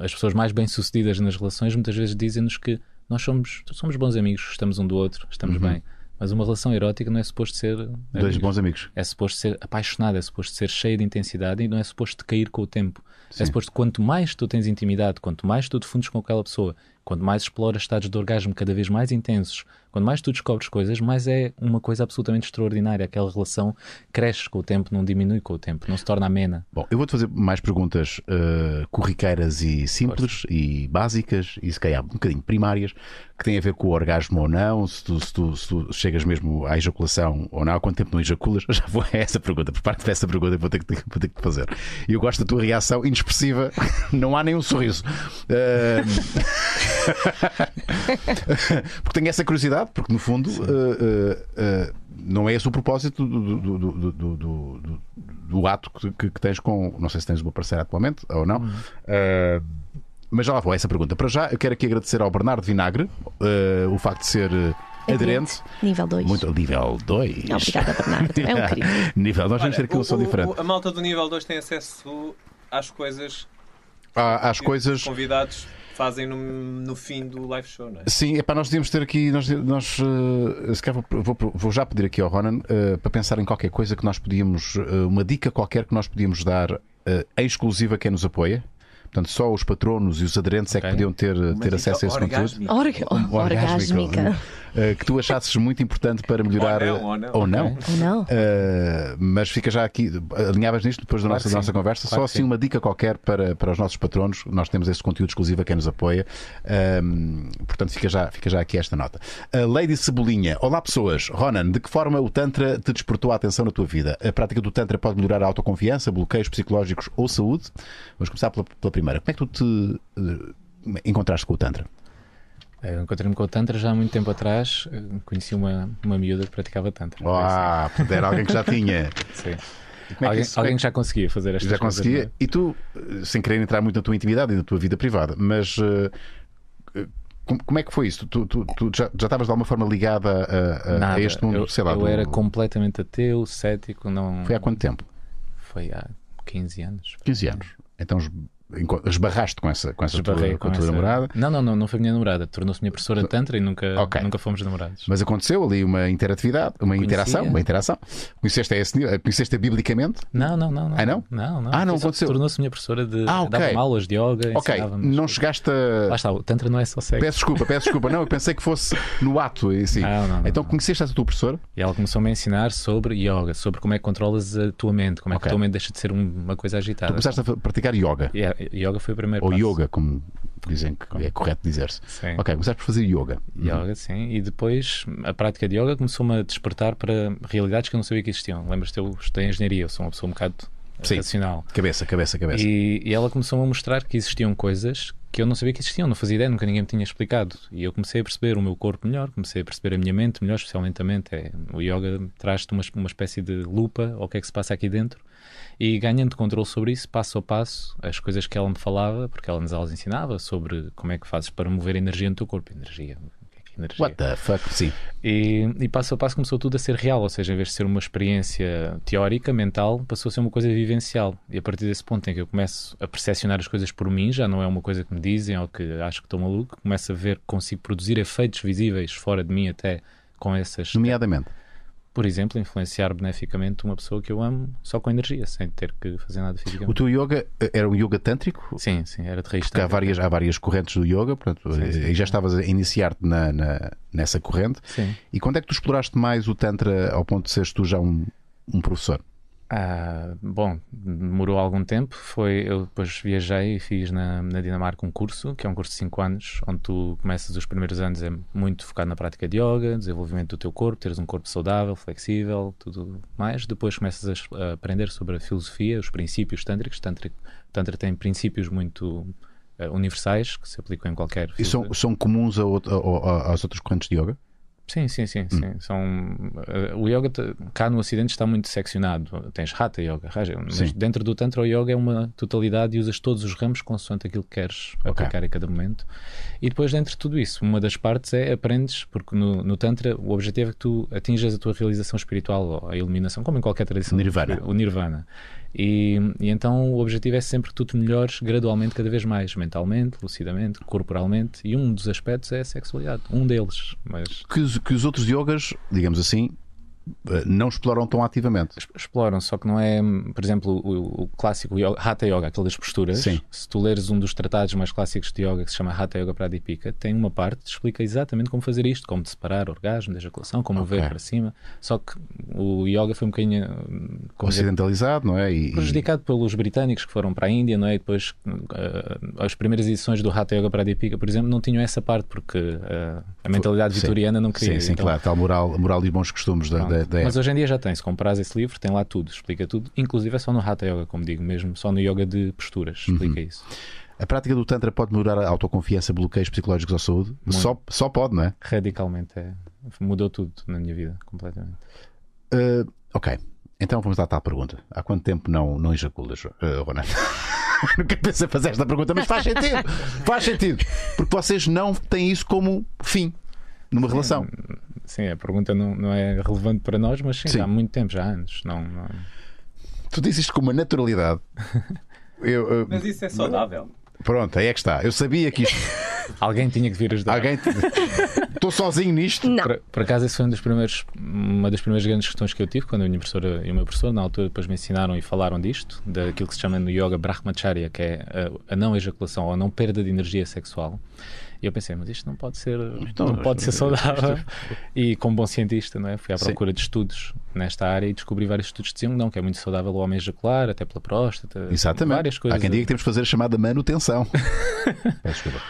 as pessoas mais bem-sucedidas nas relações, muitas vezes dizem-nos que nós somos, somos bons amigos, estamos um do outro, estamos bem. Mas uma relação erótica não é suposto ser. Dois bons amigos. É suposto ser apaixonado, é suposto ser cheio de intensidade e não é suposto cair com o tempo. Sim. É suposto quanto mais tu tens intimidade, quanto mais tu te fundes com aquela pessoa, quanto mais exploras estados de orgasmo cada vez mais intensos, quanto mais tu descobres coisas, mais é uma coisa absolutamente extraordinária. Aquela relação cresce com o tempo, não diminui com o tempo, não se torna amena. Bom, eu vou-te fazer mais perguntas eh, corriqueiras e simples e básicas e se calhar um bocadinho primárias que têm a ver com o orgasmo ou não, se tu, se tu- se tu chegas mesmo à ejaculação ou não, há quanto tempo não ejaculas? Já vou a essa pergunta, prepara-te para essa pergunta vou ter que, vou ter que fazer. E eu gosto da tua reação inexpressiva, não há nenhum sorriso. Eh, porque tenho essa curiosidade, porque no fundo eh, eh, eh, não é esse o propósito do, do, do, do, do- do- do- do ato que, que- tens com. Não sei se tens uma parceira atualmente ou não. Eh, mas já lá vou a essa pergunta. Para já, eu quero aqui agradecer ao Bernardo Vinagre eh, o facto de ser eh, aderente. Nível 2. Muito nível 2. Obrigada, Bernardo. É um querido. nível, nós vamos ter aqui um som diferente. o- a malta do nível 2 tem acesso às coisas Há- Às que coisas. os convidados fazem no, no fim do live show, não é? Sim, é para nós devíamos ter aqui. Nós, nós eh, se calhar vou, vou- vou já pedir aqui ao Ronan eh, para pensar em qualquer coisa que nós podíamos. eh, uma dica qualquer que nós podíamos dar em exclusiva a quem nos apoia. Portanto, só os patronos e os aderentes é que podiam ter, ter acesso a esse conteúdo. Orgásmico. Orga- Orgásmico. orgásmica. Eh, que tu achasses muito importante para melhorar. Ou não, ou não. Ou não. Uh, mas fica já aqui, alinhavas nisto depois da Claro nossa, nossa conversa. Claro Só assim sim. uma dica qualquer para, para os nossos patronos. Nós temos esse conteúdo exclusivo a quem nos apoia. Um, portanto, fica já, fica já aqui esta nota. A Lady Cebolinha. Olá, pessoas. Ronan, de que forma o Tantra te despertou a atenção na tua vida? A prática do Tantra pode melhorar a autoconfiança, bloqueios psicológicos ou saúde? Vamos começar pela, pela primeira. Como é que tu te eh, encontraste com o Tantra? Eh, Eu encontrei-me com o Tantra já há muito tempo atrás. eh, Conheci uma, uma miúda que praticava Tantra. Ah, portanto, era alguém que já tinha. Sim. É que Alguém, isso- alguém que já conseguia fazer estas Já coisas, conseguia. não é? E tu, eh, sem querer entrar muito na tua intimidade e na tua vida privada, mas eh, como, é que foi isso? Tu, tu- tu já, já estavas de alguma forma ligada a, a- a este mundo? eu, sei lá, eu do- era completamente ateu, cético, não. Foi há quanto tempo? Foi há 15 anos. 15 anos. Então esbarraste com essa, com essa tua, Esbarrei com a tua essa- namorada. Não, não, não, não foi minha namorada. Tornou-se minha professora de Tantra e nunca, Ok. nunca fomos namorados. Mas aconteceu ali uma interatividade, uma interação, uma interação. Conheceste a esse nível? Conheceste biblicamente? Não, não, não. não. Ah, não? Não, não. Ah, não aconteceu? Tornou-se minha professora de. Ah, ok. Dava aulas de yoga. Ok, não as chegaste coisas. Lá a. está, o Tantra não é só sexo. Peço desculpa, peço desculpa. Não, eu pensei que fosse no ato. e Assim. Não, não, não, então conheceste essa tua professora? E ela começou-me a ensinar sobre yoga, sobre como é que controlas a tua mente, como é que a tua mente deixa de ser um- uma coisa Tu agitada. começaste a praticar yoga. A- yoga foi o primeiro Ou passo. yoga, como dizem que é correto dizer-se. Ok, começaste por fazer yoga. Yoga, sim. E depois a prática de yoga começou-me a despertar para realidades que eu não sabia que existiam. Lembras-te, eu estudei engenharia, eu sou uma pessoa um bocado Sim. racional. Cabeça, cabeça, cabeça. E, e ela começou-me a mostrar que existiam coisas que eu não sabia que existiam, não fazia ideia, nunca ninguém me tinha explicado. E eu comecei a perceber o meu corpo melhor, comecei a perceber a minha mente melhor, especialmente a mente. É, o yoga traz-te uma, uma espécie de lupa ao que é que se passa aqui dentro. E ganhando controle sobre isso, passo a passo, as coisas que ela me falava, porque ela nas aulas ensinava sobre como é que fazes para mover energia no teu corpo. Energia, energia. What the fuck? Sim. E, e passo a passo começou tudo a ser real, ou seja, em vez de ser uma experiência teórica, mental, passou a ser uma coisa vivencial. E a partir desse ponto em que eu começo a percepcionar as coisas por mim, já não é uma coisa que me dizem ou que acho que estou maluco, começo a ver que consigo produzir efeitos visíveis fora de mim até com essas. Nomeadamente. Por exemplo, influenciar beneficamente uma pessoa que eu amo só com energia, sem ter que fazer nada O fisicamente. teu yoga eh, era um yoga tântrico? Sim, sim, era de raiz Porque há várias, há várias correntes do yoga, portanto, Sim, sim. e já estavas a iniciar-te na, na- nessa corrente. Sim. E quando é que tu exploraste mais o Tantra ao ponto de seres tu já um, um professor? Ah, bom, demorou algum tempo. Foi, eu depois viajei e fiz na, na Dinamarca um curso, que é um curso de 5 anos, onde tu começas os primeiros anos é muito focado na prática de yoga, desenvolvimento do teu corpo, teres um corpo saudável, flexível, tudo mais. Depois começas a, aprender sobre a filosofia, os princípios tântricos. Tantra, Tantra tem princípios muito eh, universais que se aplicam em qualquer E são, são comuns a a- a- às outras correntes de yoga? Sim, sim, sim, sim. São, eh, o yoga cá no Ocidente está muito seccionado. Tens Hatha Yoga, Raja, mas Sim. dentro do Tantra o Yoga é uma totalidade e usas todos os ramos consoante aquilo que queres aplicar a cada momento. E depois, dentro de tudo isso, uma das partes é aprendes, porque no, no Tantra o objetivo é que tu atinjas a tua realização espiritual ou a iluminação, como em qualquer tradição. Nirvana. O Nirvana. E, e então o objetivo é sempre que tu te melhores gradualmente, cada vez mais, mentalmente, lucidamente, corporalmente. E um dos aspectos é a sexualidade. Um deles. Mas Que os, que os outros yogas, digamos assim, não exploram tão ativamente. exploram, só que não é, por exemplo, o, o clássico yoga, Hatha Yoga, aquele das posturas. Sim. Se tu leres um dos tratados mais clássicos de yoga que se chama Hatha Yoga Pradipika, tem uma parte que explica exatamente como fazer isto, como separar orgasmo da ejaculação, como Ok. ver para cima. Só que o yoga foi um bocadinho hum, dizer, Ocidentalizado, não é? E, prejudicado pelos britânicos que foram para a Índia, não é? E depois eh, as primeiras edições do Hatha Yoga Pradipika, por exemplo, não tinham essa parte porque eh, a mentalidade vitoriana não queria. Sim, sim, Então, claro. Tal moral, moral e bons costumes da. Da, da Mas hoje em dia já tem, se comprares esse livro, tem lá tudo, explica tudo, inclusive é só no Hatha Yoga, como digo mesmo, só no yoga de posturas, Uhum. explica isso. A prática do Tantra pode melhorar a autoconfiança, bloqueios psicológicos à saúde? Só, só pode, não é? Radicalmente, é, mudou tudo na minha vida, completamente. Uh, ok, então vamos à tal pergunta. Há quanto tempo não, não ejaculas, uh, Ronan? Nunca pensei fazer esta pergunta, mas faz sentido. faz sentido. Porque vocês não têm isso como fim numa relação. Sim, a pergunta não, não é relevante para nós, mas sim, Sim. há muito tempo, já há anos. Não, não- Tu dizes isto com uma naturalidade. Eu, uh, Mas isso é saudável. pronto, aí é que está. Eu sabia que isto. Alguém tinha que vir ajudar. Alguém. Estou sozinho nisto. Não. Por, por acaso, esse foi um dos primeiros, uma das primeiras grandes questões que eu tive quando a minha professora e o meu professor, na altura, depois me ensinaram e falaram disto, daquilo que se chama no yoga Brahmacharya, que é a, a não ejaculação ou a não perda de energia sexual. E eu pensei, mas isto não pode ser, não pode ser saudável. E como bom cientista, não é? fui à Sim. procura de estudos nesta área e descobri vários estudos que diziam que não, que é muito saudável o homem ejacular, até pela próstata, Exatamente. várias coisas. Há quem diga que temos que fazer a chamada manutenção. Peço desculpa.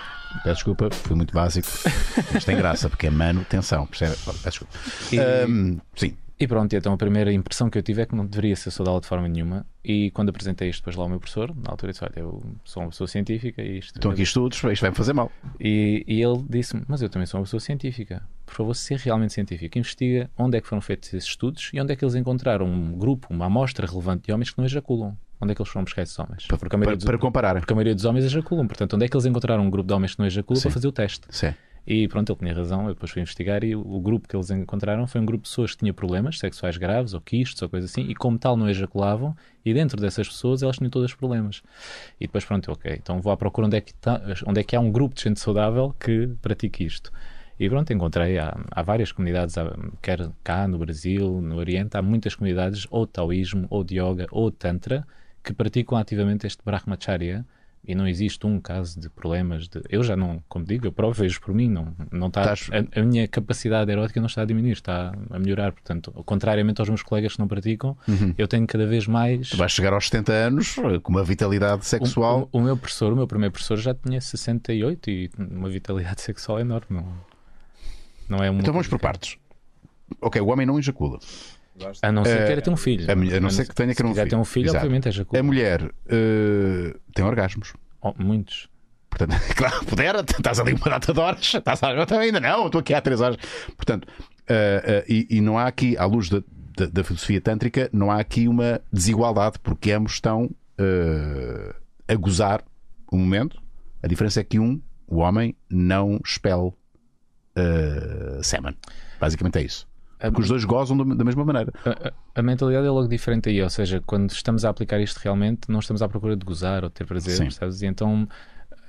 Peço desculpa, fui muito básico. Mas tem graça, porque é manutenção. Percebe? Peço desculpa. E- Ahm, sim. E pronto, então a primeira impressão que eu tive é que não deveria ser saudável de forma nenhuma. E quando apresentei isto depois lá ao meu professor, na altura disse: Olha, eu sou uma pessoa científica e isto. Estão aqui estudos, isto vai-me fazer mal. E, e ele disse-me: Mas eu também sou uma pessoa científica. Por favor, se realmente científico, investiga onde é que foram feitos esses estudos e onde é que eles encontraram um grupo, uma amostra relevante de homens que não ejaculam. Onde é que eles foram buscar esses homens? Para, maioria, dos, para comparar. porque a maioria dos homens ejaculam. Portanto, onde é que eles encontraram um grupo de homens que não ejaculam Sim. para fazer o teste? Sim. E pronto, ele tinha razão. Eu depois fui investigar e o, grupo que eles encontraram foi um grupo de pessoas que tinham problemas sexuais graves ou quistes ou coisa assim, e como tal não ejaculavam. E dentro dessas pessoas elas tinham todos os problemas. E depois, pronto, ok, então vou à procura onde é que, tá, onde é que há um grupo de gente saudável que pratique isto. E pronto, encontrei, há, há várias comunidades, há- quer cá no Brasil, no Oriente, há muitas comunidades, ou de taoísmo, ou de yoga, ou de tantra, que praticam ativamente este Brahmacharya. E não existe um caso de problemas de. Eu já não, como digo, eu próprio vejo por mim, não, não está, Estás- a, a minha capacidade erótica não está a diminuir, está a melhorar. Portanto, contrariamente aos meus colegas que não praticam, eu tenho cada vez mais. Tu vais chegar aos 70 anos com uma vitalidade sexual. O, o- o meu professor, o meu primeiro professor, já tinha 68 e uma vitalidade sexual enorme. Não, não é Então vamos por partes. Ok, o homem não ejacula. A não ser que queira ter um filho. a mulher- a não ser que tenha que ter se um quiser filho. ter um filho, Exato. obviamente é jacula. A mulher eh, tem orgasmos. Oh, muitos. Portanto, claro, puder, estás ali uma data de horas, estás a... ainda não, estou aqui há três horas. Portanto, eh, eh, e, e não há aqui, à luz da, da, da filosofia tântrica, não há aqui uma desigualdade, porque ambos estão eh, a gozar o momento. A diferença é que um, o homem, não expele uh, semen. Basicamente é isso. A- Porque os dois gozam da da mesma maneira. A, a- a mentalidade é logo diferente aí, ou seja, quando estamos a aplicar isto realmente, não estamos à procura de gozar ou de ter prazer, Sim. percebes? E então,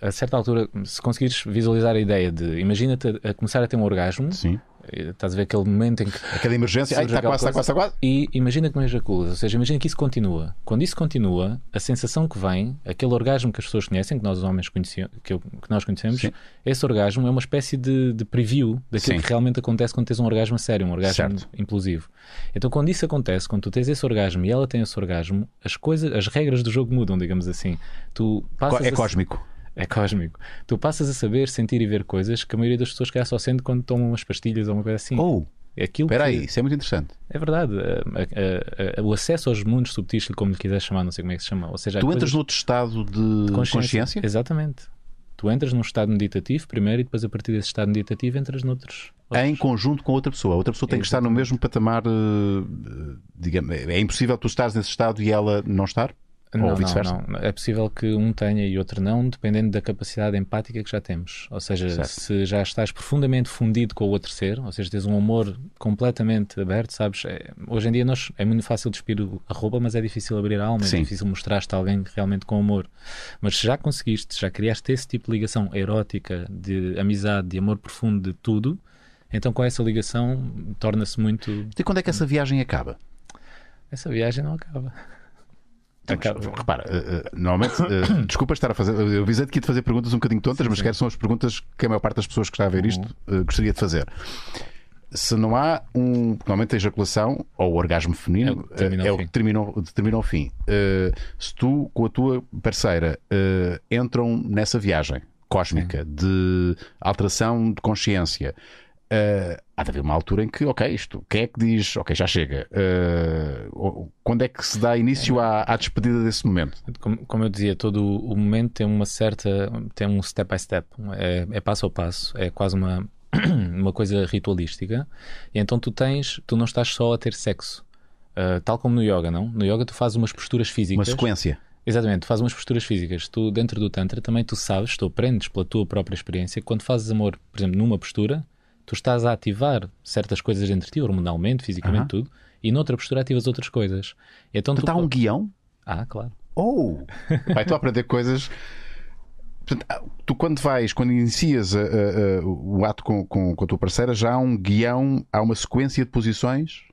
a certa altura, se conseguires visualizar a ideia de imagina-te a, a começar a ter um orgasmo, Sim. eh, estás a ver aquele momento em que Aquela emergência. Ai, está quase, está quase, está quase. E imagina que não ejaculas, ou seja, imagina que isso continua. Quando isso continua, a sensação que vem, aquele orgasmo que as pessoas conhecem, que nós os homens conheciam, que, eu- que nós conhecemos, Sim. esse orgasmo é uma espécie de, de preview daquilo Sim. que realmente acontece quando tens um orgasmo a sério, um orgasmo Certo. implosivo. Então, quando isso acontece, quando tu tens esse orgasmo e ela tem esse orgasmo, as coisas, as regras do jogo mudam, digamos assim. Tu passas É a- cósmico. É cósmico. Tu passas a saber, sentir e ver coisas que a maioria das pessoas que só sente quando tomam umas pastilhas ou uma coisa assim. Oh, É aquilo espera que- aí, isso é muito interessante. é verdade. A- a- a- o acesso aos mundos subtis, como lhe quiseres chamar, não sei como é que se chama. Ou seja, Tu coisas entras noutro estado de de consciência? Exatamente. Tu entras num estado meditativo primeiro e depois, a partir desse estado meditativo, entras noutros. em outros. conjunto com outra pessoa. A outra pessoa tem que estar no mesmo patamar. eh, digamos, é impossível tu estares nesse estado e ela não estar? Não, Ou não, vice-versa? não. É possível que um tenha e outro não, dependendo da capacidade empática que já temos. Ou seja, Certo. se já estás profundamente fundido com o outro ser, ou seja, tens um amor completamente aberto, sabes? É- hoje em dia nós, é muito fácil despir a roupa, mas é difícil abrir a alma, Sim. é difícil mostrar-te alguém realmente com amor. Mas se já conseguiste, já criaste esse tipo de ligação erótica, de amizade, de amor profundo, de tudo, então com essa ligação torna-se muito. E quando é que essa viagem acaba? Essa viagem não acaba. Acaba. Mas, Repara, eh, normalmente, eh, desculpa estar a fazer. Eu avisei-te que ia te fazer perguntas um bocadinho tontas, mas quero são as perguntas que a maior parte das pessoas que está a ver isto eh, gostaria de fazer. Se não há um. Normalmente a ejaculação ou o orgasmo feminino É o que termina eh, é o que determina, determina o fim. Se tu com a tua parceira entram nessa viagem cósmica de alteração de consciência. Eh, há de haver uma altura em que, ok, isto, quem é que diz, ok, já chega? Ou- quando é que se dá início à, à despedida desse momento? Como, como eu dizia, todo o momento tem uma certa. tem um step by step. É, é passo a passo. É quase uma, uma coisa ritualística. E então tu tens. tu não estás só a ter sexo. Ah, tal como no yoga, não? No yoga tu fazes umas posturas Uma físicas. sequência. Exatamente, tu fazes umas posturas físicas. Tu, dentro do Tantra, também tu sabes, tu aprendes pela tua própria experiência, que quando fazes amor, por exemplo, numa postura, tu estás a ativar certas coisas dentro de ti, hormonalmente, fisicamente, Aham. tudo, e noutra postura ativas outras coisas. Então tu. Portanto, há um guião. Ah, claro. Oh! Vai tu a aprender coisas. Portanto, ah, tu quando vais, quando inicias ah, ah, o ato com, com, com a tua parceira, já há um guião, há uma sequência de posições.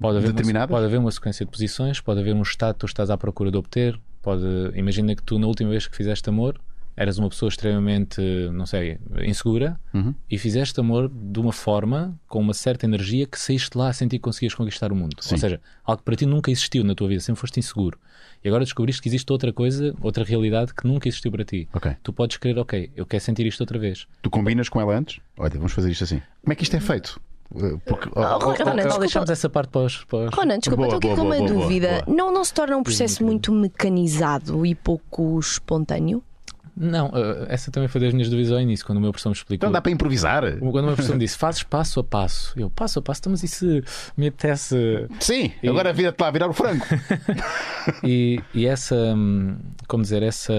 Pode haver, uma, Determinadas? pode haver uma sequência de posições, pode haver um estado que tu estás à procura de obter. Pode, imagina que tu, na última vez que fizeste amor, eras uma pessoa extremamente, não sei, insegura Uhum. e fizeste amor de uma forma, com uma certa energia, que saíste lá a sentir que conseguias conquistar o mundo. Sim. Ou seja, algo que para ti nunca existiu na tua vida, sempre foste inseguro. E agora descobriste que existe outra coisa, outra realidade que nunca existiu para ti. Ok. Tu podes querer, ok, eu quero sentir isto outra vez. Tu combinas com ela antes? Olha, vamos fazer isto assim. Como é que isto é feito? Ah, Porque, oh, Oh, oh, Ronan, desculpa. deixamos essa parte para os. Para os... Ronan, desculpa, Boa, estou aqui boa, com uma boa, boa, dúvida. boa. Não, não se torna um processo muito mecanizado e pouco espontâneo? Não, eh, essa também foi das minhas dúvidas ao início, quando o meu professor me explicou. então dá para improvisar? Quando o meu professor me disse, fazes passo a passo. Eu, passo a passo, então, mas isso me apetece. Sim, agora vira-te lá a virar o frango. E, e essa, hum, como dizer, essa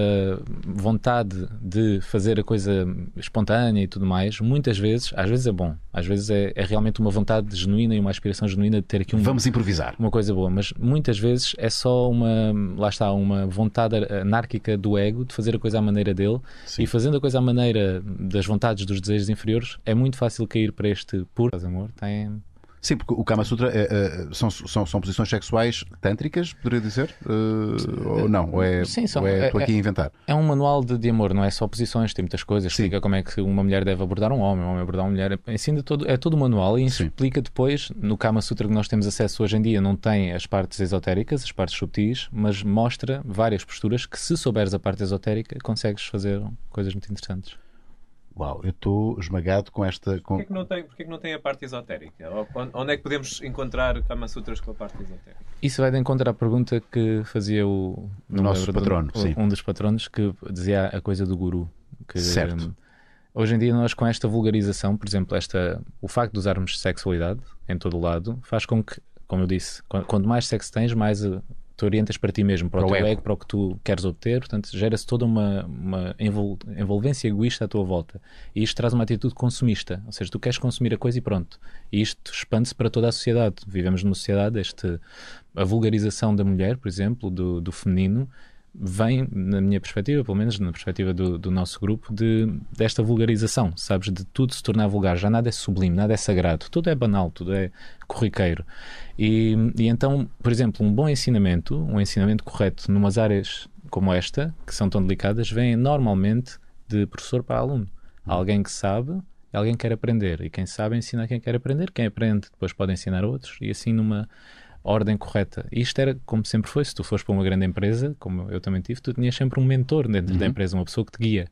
vontade de fazer a coisa espontânea e tudo mais, muitas vezes, às vezes é bom, às vezes é, é realmente uma vontade genuína e uma aspiração genuína de ter aqui um, Vamos improvisar. uma coisa boa, mas muitas vezes é só uma, lá está, uma vontade anárquica do ego de fazer a coisa à maneira dele Sim. e fazendo a coisa à maneira das vontades dos desejos inferiores é muito fácil cair para este puro amor. Tem... Sim, porque o Kama Sutra é, é, são, são, são posições sexuais tântricas, poderia dizer? Uh, ou não? Ou é, Sim, são- ou é, é- estou aqui a inventar? É um manual de, de amor, não é só posições, tem muitas coisas. Sim. Explica como é que uma mulher deve abordar um homem, um homem abordar uma mulher. Ensina todo, é todo o manual e Sim. explica depois, no Kama Sutra que nós temos acesso hoje em dia, não tem as partes esotéricas, as partes subtis, mas mostra várias posturas que, se souberes a parte esotérica, consegues fazer coisas muito interessantes. Uau, eu estou esmagado com esta. Com... Porquê que não tem, porquê que não tem a parte esotérica? Onde é que podemos encontrar Kama Sutras com a parte esotérica? Isso vai de encontro à pergunta que fazia o, me nosso do- patrono, o- sim. um dos patronos que dizia a coisa do guru. Que, Certo. hum, Hoje em dia nós com esta vulgarização, por exemplo, esta, o facto de usarmos sexualidade em todo o lado, faz com que, como eu disse, qu- quanto mais sexo tens, mais, eh, tu orientas para ti mesmo, para, Para o teu ego. ego, para o que tu queres obter, portanto, gera-se toda uma, uma envol- envolvência egoísta à tua volta. E isto traz uma atitude consumista, ou seja, tu queres consumir a coisa e pronto. E isto expande-se para toda a sociedade. Vivemos numa sociedade, este, a vulgarização da mulher, por exemplo, do, do feminino, vem, na minha perspectiva, pelo menos na perspectiva do, do nosso grupo, de, desta vulgarização, sabes? De tudo se tornar vulgar. Já nada é sublime, nada é sagrado. Tudo é banal, tudo é corriqueiro. E, e então, por exemplo, um bom ensinamento, um ensinamento correto numas áreas como esta, que são tão delicadas, vem normalmente de professor para aluno. Alguém que sabe alguém que quer aprender. E quem sabe ensina a quem quer aprender. Quem aprende depois pode ensinar a outros. E assim numa ordem correta. E isto era como sempre foi. Se tu fores para uma grande empresa, como eu também tive, tu tinhas sempre um mentor dentro da empresa, uma pessoa que te guia.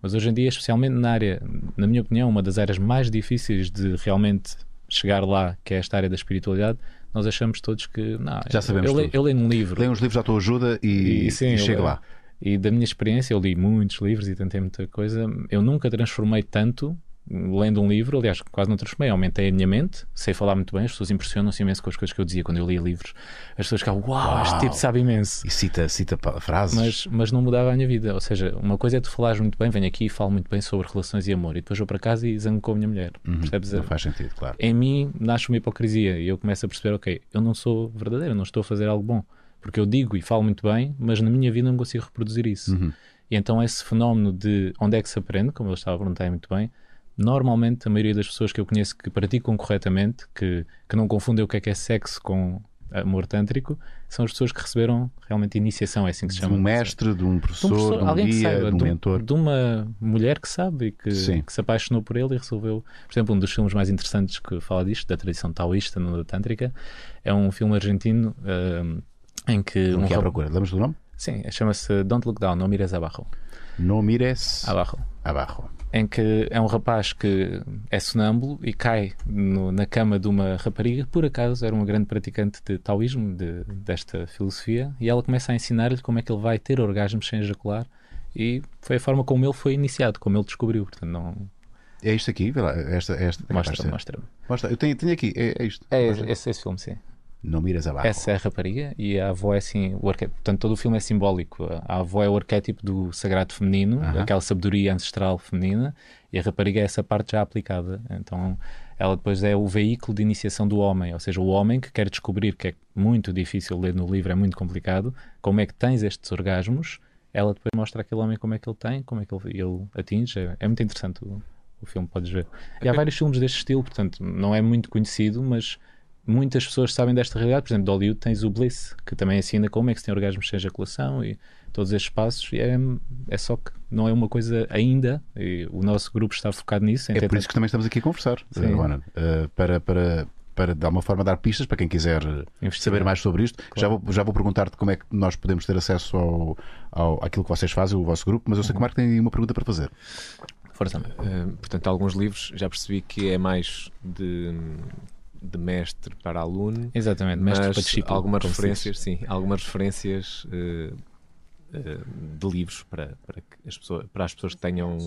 Mas hoje em dia, especialmente na área, na minha opinião, uma das áreas mais difíceis de realmente chegar lá, que é esta área da espiritualidade, nós achamos todos que não, Já sabemos eu, leio, tudo. eu leio um livro. Leia uns livros à tua ajuda e, E, sim, e eu leio. lá. E da minha experiência, eu li muitos livros e tentei muita coisa. Eu nunca transformei tanto lendo um livro. Aliás, quase não transformei. Aumentei a minha mente. Sei falar muito bem. As pessoas impressionam-se imenso com as coisas que eu dizia quando eu lia livros. As pessoas ficavam, uau, este Uau. tipo sabe imenso. E cita, cita frases. Mas, mas não mudava a minha vida. Ou seja, uma coisa é tu falares muito bem, venho aqui e falo muito bem sobre relações e amor. E depois vou para casa e zango com a minha mulher. Percebes? Uhum. Não faz sentido, claro. em mim nasce uma hipocrisia e eu começo a perceber, ok, eu não sou verdadeiro, não estou a fazer algo bom. Porque eu digo e falo muito bem, mas na minha vida não consigo reproduzir isso. Uhum. E então esse fenómeno de onde é que se aprende, como eu estava a perguntar muito bem, normalmente a maioria das pessoas que eu conheço que praticam corretamente, que, que não confundem o que é que é sexo com amor tântrico, são as pessoas que receberam realmente iniciação, é assim que se De chama. um mestre, de um De um professor, professor, de um alguém que guia, saiba, de um de, mentor. de uma mulher que sabe e que, que se apaixonou por ele e resolveu. Por exemplo, um dos filmes mais interessantes que fala disto, da tradição taoísta, não da tântrica, é um filme argentino ahm, em que. Um um que é procura. Lembras do nome? Sim, chama-se Don't Look Down, não mires abaixo. No mires Abaixo. abaixo. Em que é um rapaz que é sonâmbulo e cai no- na cama de uma rapariga, por acaso era uma grande praticante de taoísmo, de- desta filosofia, e ela começa a ensinar-lhe como é que ele vai ter orgasmos sem ejacular. E foi a forma como ele foi iniciado, como ele descobriu. Portanto, não. É isto aqui? Esta, esta, Mostra, mostra. Mostra. Eu tenho, tenho aqui, é, é isto. É esse, esse filme, sim. No miras abaixo. Essa é a rapariga e a avó é assim, o portanto todo o filme é simbólico. A avó é o arquétipo do sagrado feminino, Aham. aquela sabedoria ancestral feminina, e a rapariga é essa parte já aplicada. Então ela depois é o veículo de iniciação do homem, ou seja, o homem que quer descobrir que é muito difícil ler no livro, é muito complicado, como é que tens estes orgasmos, ela depois mostra àquele homem como é que ele tem, como é que ele, ele atinge. É, é muito interessante o, o filme, podes ver. E há vários filmes deste estilo, portanto, não é muito conhecido, mas muitas pessoas sabem desta realidade. Por exemplo, de Hollywood tens o Bliss, que também ensina como é que se tem orgasmos sem ejaculação e todos estes passos. E é, é só que não é uma coisa ainda. E o nosso grupo está focado nisso. É por isso que também estamos aqui a conversar, Luana, eh, para, para, para de alguma forma dar pistas para quem quiser saber mais sobre isto. Já vou, já vou perguntar-te como é que nós podemos ter acesso ao, ao, àquilo que vocês fazem, o vosso grupo, mas eu sei Uhum. que o Marco tem uma pergunta para fazer. Força. Uh, portanto, alguns livros já percebi que é mais de, de mestre para aluno, Exatamente, mestre mas para discípulo. algumas referências, sim, algumas referências uh, uh, de livros para, para, que as pessoas, para as pessoas que tenham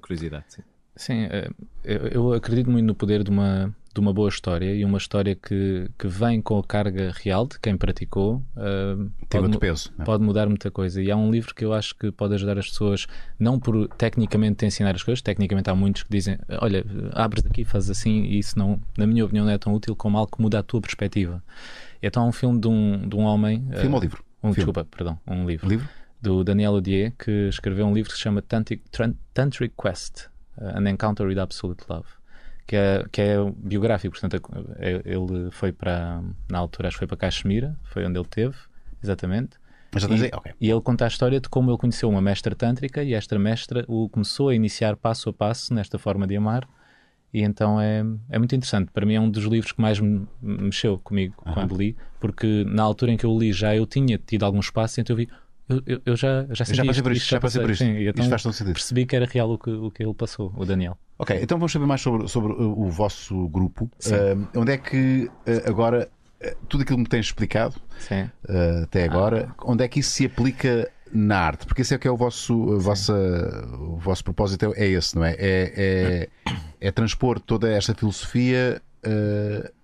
curiosidade. Sim. Sim, eh, eu, acredito muito no poder de uma, de uma boa história e uma história que, que vem com a carga real de quem praticou. eh, Tem pode peso. não é? Pode mudar muita coisa. E há um livro que eu acho que pode ajudar as pessoas, não por tecnicamente te ensinar as coisas, tecnicamente há muitos que dizem: olha, abres aqui, fazes assim, e isso, não, na minha opinião, não é tão útil como algo que muda a tua perspectiva. Então há um filme de um, de um homem. Filme eh, ou livro? Um, Filme. desculpa, perdão, um livro Livro? do Daniel Odier, que escreveu um livro que se chama Tantric, Tantric Quest, uh, An Encounter with Absolute Love, que é, que é biográfico, portanto, é- ele foi para, na altura, acho que foi para Caxemira, foi onde ele teve, exatamente. Mas E, aí? Ok. e ele conta a história de como ele conheceu uma mestra tântrica e esta mestra o começou a iniciar passo a passo nesta forma de amar. E então é, é muito interessante. Para mim é um dos livros que mais me me mexeu comigo quando li, porque na altura em que eu li já eu tinha tido alguns passos, então eu vi, eu, eu, eu já, já Eu senti já passei isto, por isto, já passei por isto. Sim, então Isto faz todo sentido. percebi que era real o que, o que ele passou, o Daniel. Ok, então vamos saber mais sobre, sobre o vosso grupo. Uh, onde é que uh, agora uh, tudo aquilo que me tens explicado Sim. uh, até agora, onde é que isso se aplica na arte? Porque esse é que é o vosso, a vossa, o vosso propósito é, é esse, não é? É, é, é transpor toda esta filosofia uh,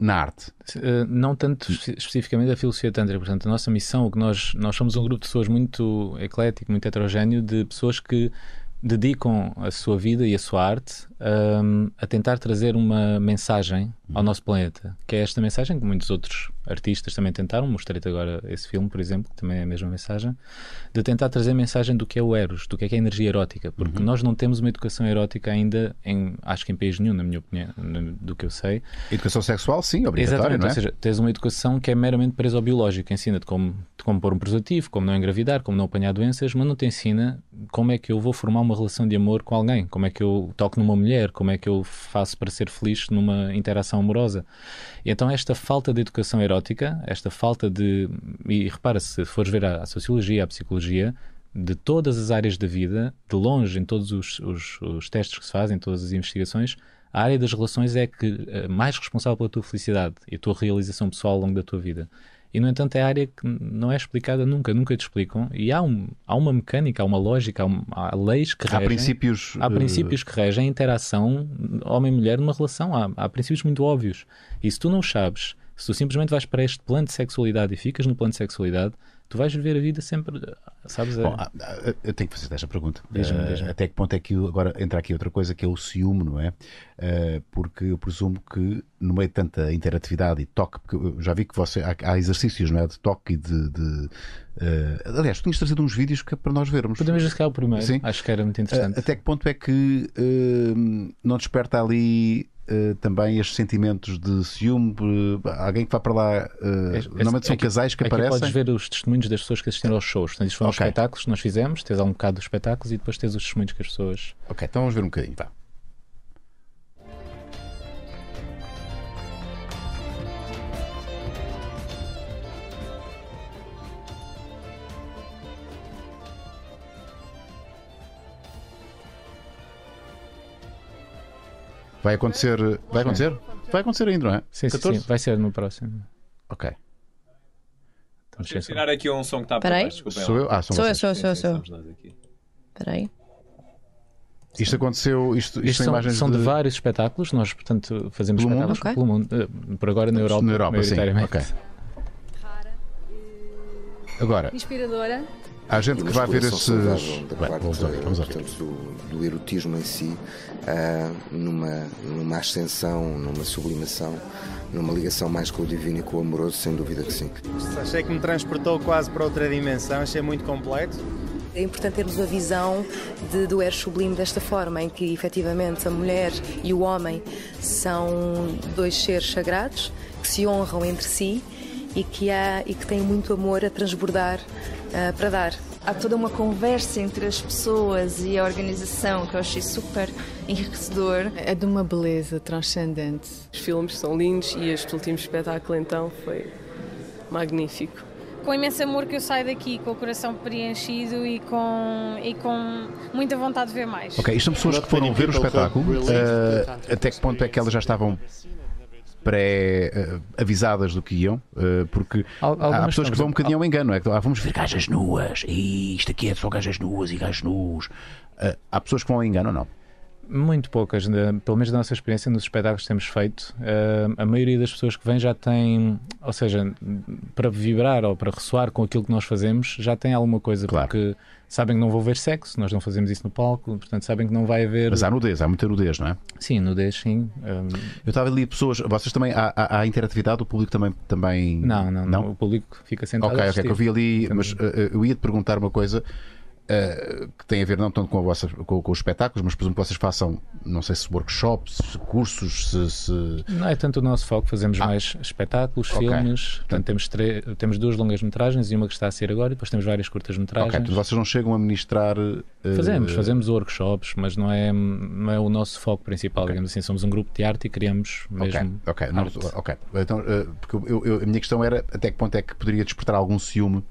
na arte? Uh, não tanto espe- especificamente a filosofia tântrica. Portanto, a nossa missão, o que nós, nós somos um grupo de pessoas muito eclético, muito heterogéneo, de pessoas que dedicam a sua vida e a sua arte um, a tentar trazer uma mensagem ao nosso planeta, que é esta mensagem que muitos outros artistas também tentaram, mostrei-te agora esse filme, por exemplo, que também é a mesma mensagem, de tentar trazer a mensagem do que é o Eros, do que é, que é a energia erótica, porque nós não temos uma educação erótica ainda, em, acho que em país nenhum, na minha opinião, do que eu sei, Educação sexual, sim, obrigatório, Exatamente, não é? ou seja, tens uma educação que é meramente presa ao biológico, ensina-te como, como pôr um preservativo, como não engravidar, como não apanhar doenças, mas não te ensina como é que eu vou formar uma relação de amor com alguém, como é que eu toco numa mulher, como é que eu faço para ser feliz numa interação amorosa. E então esta falta de educação erótica, esta falta de... E repara, se fores ver a, a sociologia, a psicologia, de todas as áreas da vida, de longe, em todos os, os, os testes que se fazem, todas as investigações, a área das relações é que eh, mais responsável pela tua felicidade e a tua realização pessoal ao longo da tua vida. E, no entanto, é a área que não é explicada nunca, nunca te explicam. E há, um, há uma mecânica, há uma lógica, há, um- há leis que Há regem. princípios. Há eh, princípios que regem a interação homem-mulher numa relação. Há, há princípios muito óbvios. E se tu não sabes, se tu simplesmente vais para este plano de sexualidade e ficas no plano de sexualidade, tu vais viver a vida sempre, sabes? é- Bom, ah, eu tenho que fazer esta pergunta. Diz-me, Ah, diz-me. Até que ponto é que agora entra aqui outra coisa que é o ciúme, não é? Porque eu presumo que no meio de tanta interatividade e toque, porque eu já vi que você há, exercícios, não é? De toque e de. de aliás, tu tinhas trazido uns vídeos que é para nós vermos. Podemos riscar o primeiro. Sim. Acho que era muito interessante. Até que ponto é que não desperta ali ah, também estes sentimentos de ciúme? Ah, alguém que vá para lá. Este- normalmente são aqui- casais que Aqui aparecem. podes ver os testemunhos das pessoas que assistiram aos shows. Portanto, isto foram os Ok. espetáculos que nós fizemos. Tens lá um bocado dos espetáculos e depois tens os testemunhos que as pessoas. Ok, então vamos ver um bocadinho. Vá. Vai acontecer. Vai acontecer? Vai acontecer ainda, não é? Sim, sim, 14? sim. Vai ser no próximo. Ok. Então, Deixa eu tirar aqui um som que está por Peraí. baixo. desculpem Sou lá. eu? Ah, são Sou eu, vocês. sou eu, sou eu, sou eu. Estamos nós aqui. Espera aí. Isto aconteceu. Isto, isto Isto são são, imagens de... de. vários espetáculos. Nós, portanto, fazemos Pelo mundo? espetáculos Ok. pelo mundo. eh, Por agora na Europa, Na Europa, sim. maioritariamente. Ok. Agora, inspiradora. Há gente que vai ver exploração esse. saudável da Bem, parte, vamos ouvir, vamos portanto, do, do erotismo em si, ah, numa, numa ascensão, numa sublimação, numa ligação mais com o divino e com o amoroso, sem dúvida que sim. Achei que me transportou quase para outra dimensão, achei muito completo. É importante termos uma visão de, do er sublime desta forma, em que efetivamente a mulher e o homem são dois seres sagrados que se honram entre si e que, há, e que têm muito amor a transbordar ah, para dar. Há toda uma conversa entre as pessoas e a organização que eu achei super enriquecedor. É de uma beleza transcendente. Os filmes são lindos e este último espetáculo então foi magnífico. Com imenso amor que eu saio daqui, com o coração preenchido e com, e com muita vontade de ver mais. Ok, isto são pessoas que foram ver o espetáculo. ah, até que ponto é que elas já estavam pré-avisadas do que iam? Ah, porque Al- há pessoas que vão um bocadinho ao engano. É que, ah, vamos ver gajas nuas. E isto aqui é só gajas nuas e gajos nus. Ah, há pessoas que vão ao engano ou não? Muito poucas, pelo menos da nossa experiência nos espetáculos que temos feito. eh, a maioria das pessoas que vêm já tem, ou seja, para vibrar ou para ressoar com aquilo que nós fazemos, já tem alguma coisa, Claro. porque sabem que não vou ver sexo, nós não fazemos isso no palco, portanto sabem que não vai haver. Mas há nudez, há muita nudez, não é? Sim, nudez, sim. eh, Eu estava ali pessoas. Vocês também. Há, há, há interatividade? O público também. também... não, não, não, o público fica sentado. Ok, ok, que eu vi ali, mas uh, eu ia te perguntar uma coisa uh, que tem a ver não tanto com, vossa, com, com os espetáculos, mas presumo que vocês façam, não sei se workshops, cursos, se. se- Não é tanto o nosso foco, fazemos mais espetáculos, Ah. Ok. filmes. Portanto, temos, tre- temos duas longas-metragens e uma que está a ser agora, e depois temos várias curtas-metragens. Ok, então vocês não chegam a ministrar. uh, Fazemos, fazemos workshops, mas não é, não é o nosso foco principal, Ok. digamos assim. Somos um grupo de arte e criamos mesmo. ok, não, arte. ok. Então, uh, porque eu, eu- a minha questão era até que ponto é que poderia despertar algum ciúme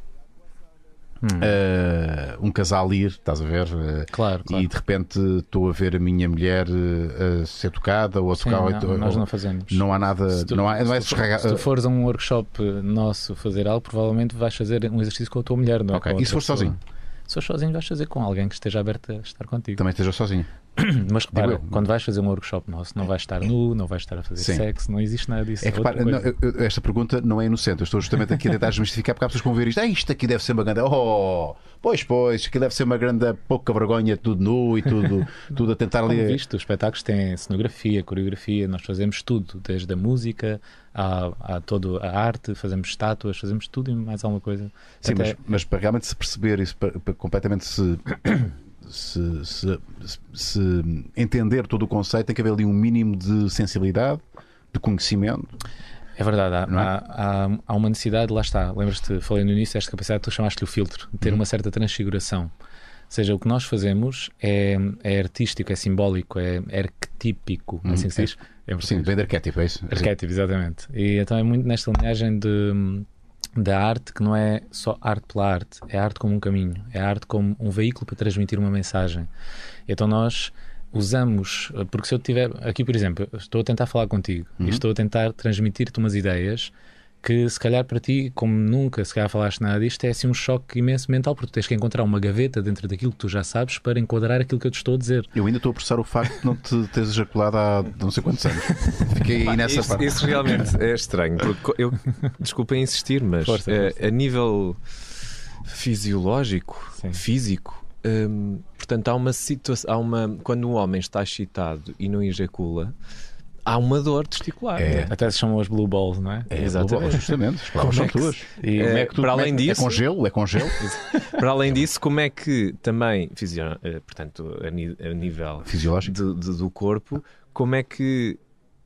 Hum. uh, um casal ir, estás a ver? Uh, Claro, claro. E de repente estou a ver a minha mulher uh, a ser tocada ou a Sim, tocar. não, ou- nós não fazemos. Não há nada. Se tu- não, há, não é se tu- Se tu fores a um workshop nosso fazer algo, provavelmente vais fazer um exercício com a tua mulher, não é? Ok, com e se outra for pessoa. sozinho? Se for sozinho, vais fazer com alguém que esteja aberto a estar contigo. Também esteja sozinho. Mas repara, eu. quando vais fazer um workshop nosso, não vais estar nu, não vais estar a fazer Sim. sexo, não existe nada disso. É que, repara, não, esta pergunta não é inocente. Eu estou justamente aqui a tentar desmistificar porque há pessoas que vão ver isto. Ah, isto aqui deve ser uma grande. Oh, pois, pois, aqui deve ser uma grande pouca vergonha, tudo nu e tudo, tudo a tentar Como ali. visto, os espetáculos têm cenografia, coreografia, nós fazemos tudo, desde a música à, à toda a arte, fazemos estátuas, fazemos tudo e mais alguma coisa. Sim, Até- mas, mas para realmente se perceber isso, para, para completamente se, se, se- se entender todo o conceito, tem que haver ali um mínimo de sensibilidade, de conhecimento. É verdade, há, é? há- há- há uma necessidade, lá está. Lembras-te, falei no início, esta capacidade, tu chamaste-lhe o filtro, de Uhum. ter uma certa transfiguração. Ou seja, o que nós fazemos é, é artístico, é simbólico, é, é arquetípico, é assim se diz? É Uhum. Sim, vem de arquétipo, é isso? Arquétipo, exatamente. E então é muito nesta linhagem de, da arte que não é só arte pela arte, é arte como um caminho, é arte como um veículo para transmitir uma mensagem. Então nós usamos, porque se eu tiver aqui, por exemplo, estou a tentar falar contigo Uhum. e estou a tentar transmitir-te umas ideias que se calhar para ti, como nunca se calhar falaste nada disto, é assim um choque imenso mental, porque tu tens que encontrar uma gaveta dentro daquilo que tu já sabes para enquadrar aquilo que eu te estou a dizer. Eu ainda estou a processar o facto de não te teres ejaculado há não sei quantos anos. Fiquei Pá, nessa isso, parte. isso realmente é estranho, porque eu, desculpem insistir, mas Força, eh, força. a nível fisiológico, Sim. físico, hum, portanto, há uma situação, há uma, quando um homem está excitado e não ejacula, há uma dor testicular. É. não é? Até se chamam as blue balls, não é? É, Exatamente. Justamente, as palavras são é tuas. E Como é que tu- para é além que- disso, É com gelo? É com gelo? Para além disso, como é que também, fisio- eh, portanto, a, ni- a nível Fisiológico. de- de- do corpo, como é que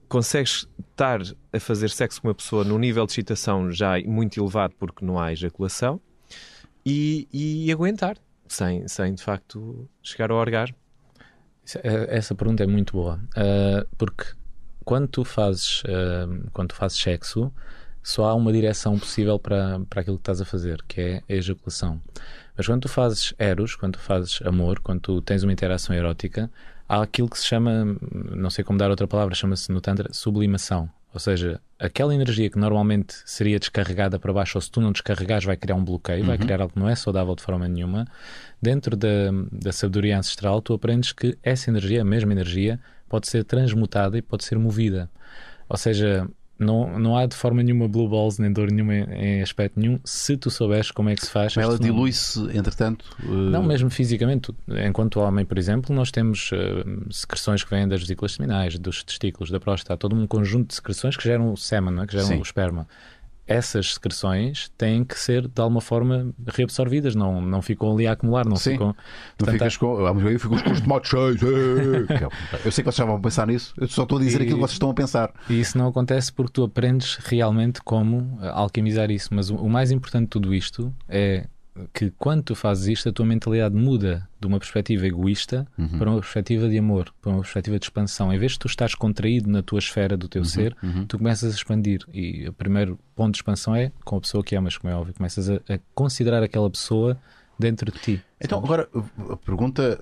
consegues estar a fazer sexo com uma pessoa num nível de excitação já muito elevado porque não há ejaculação e, e aguentar sem, sem de facto chegar ao orgasmo? Eh, Essa pergunta é muito boa, eh, porque quando tu fazes, eh, quando tu fazes sexo, só há uma direção possível para, para aquilo que estás a fazer, que é a ejaculação. Mas quando tu fazes eros, quando tu fazes amor, quando tu tens uma interação erótica, há aquilo que se chama, não sei como dar outra palavra, chama-se no Tantra sublimação. Ou seja, aquela energia que normalmente seria descarregada para baixo, ou se tu não descarregares, vai criar um bloqueio, vai criar algo que não é saudável de forma nenhuma. Dentro da, da sabedoria ancestral, tu aprendes que essa energia, a mesma energia, pode ser transmutada e pode ser movida. Ou seja, não, não há de forma nenhuma blue balls nem dor nenhuma em, aspecto nenhum, se tu souberes como é que se faz. Ela este fenómeno. dilui-se, entretanto. eh, Não, mesmo fisicamente. Enquanto homem, por exemplo, nós temos eh, secreções que vêm das vesículas seminais, dos testículos, da próstata, todo um conjunto de secreções que geram o sêmen, não é? que geram Sim. o esperma. Essas secreções têm que ser de alguma forma reabsorvidas, não, não ficam ali a acumular, não Sim. ficam. Não ficas com. Vamos ver, ficas com os tomates cheios. eh, é- Eu sei que vocês já vão pensar nisso. Eu só estou a dizer E- aquilo que vocês estão a pensar. E isso não acontece porque tu aprendes realmente como alquimizar isso. Mas o, o mais importante de tudo isto é que quando tu fazes isto, a tua mentalidade muda de uma perspectiva egoísta Uhum. para uma perspectiva de amor, para uma perspectiva de expansão. Em vez de tu estás contraído na tua esfera do teu Uhum, ser, tu começas a expandir. E o primeiro ponto de expansão é com a pessoa que amas, como é óbvio. Começas a, a considerar aquela pessoa dentro de ti. Então, agora, a pergunta.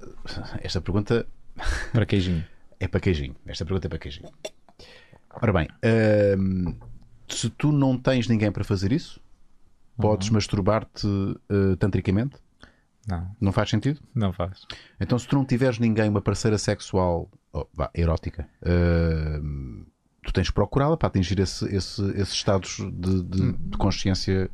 Esta pergunta Para queijinho. é para queijinho. Esta pergunta é para queijinho. Ora bem, hum, se tu não tens ninguém para fazer isso, podes masturbar-te eh, tantricamente? Não, Não faz sentido? não faz. Então, se tu não tiveres ninguém, uma parceira sexual oh, vá, erótica, hum, tu tens de procurá-la para atingir esse- esse- esses estados de, de- de consciência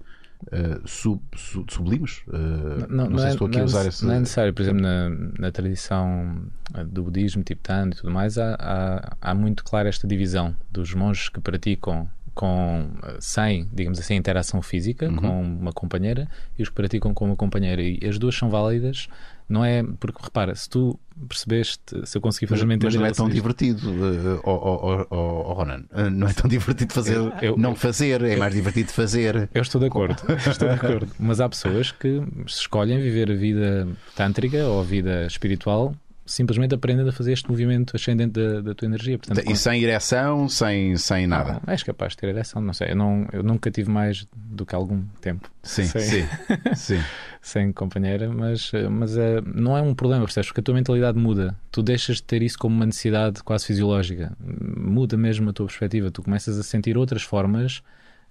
eh, sub- su- sublimes. Eh, não, sei é, se estou aqui não a é usar nece- esse. não é necessário, por exemplo, na, na tradição do budismo tibetano e tudo mais, há, há, há muito clara esta divisão dos monges que praticam com eh, sem, digamos assim, interação física Uhum. com uma companheira e os que praticam com uma companheira. E as duas são válidas, não é? Porque repara, se tu percebeste, se eu conseguir Mas, fazer mas não é tão divertido, eh, oh, oh, oh, Ronan. Eh, Não é tão divertido fazer, Eu- eu- não fazer, é mais divertido fazer. Eu estou de acordo, estou de acordo. Mas há pessoas que escolhem viver a vida tântrica ou a vida espiritual simplesmente aprendendo a fazer este movimento ascendente da, da tua energia. Portanto, E sem ereção, sem, sem nada. Não, és capaz de ter ereção, não sei. Eu, não, eu nunca tive mais do que algum tempo Sim, sem, sim, sim. sem companheira, mas, mas eh, não é um problema, percebes? Porque a tua mentalidade muda. Tu deixas de ter isso como uma necessidade quase fisiológica. Muda mesmo a tua perspectiva. Tu começas a sentir outras formas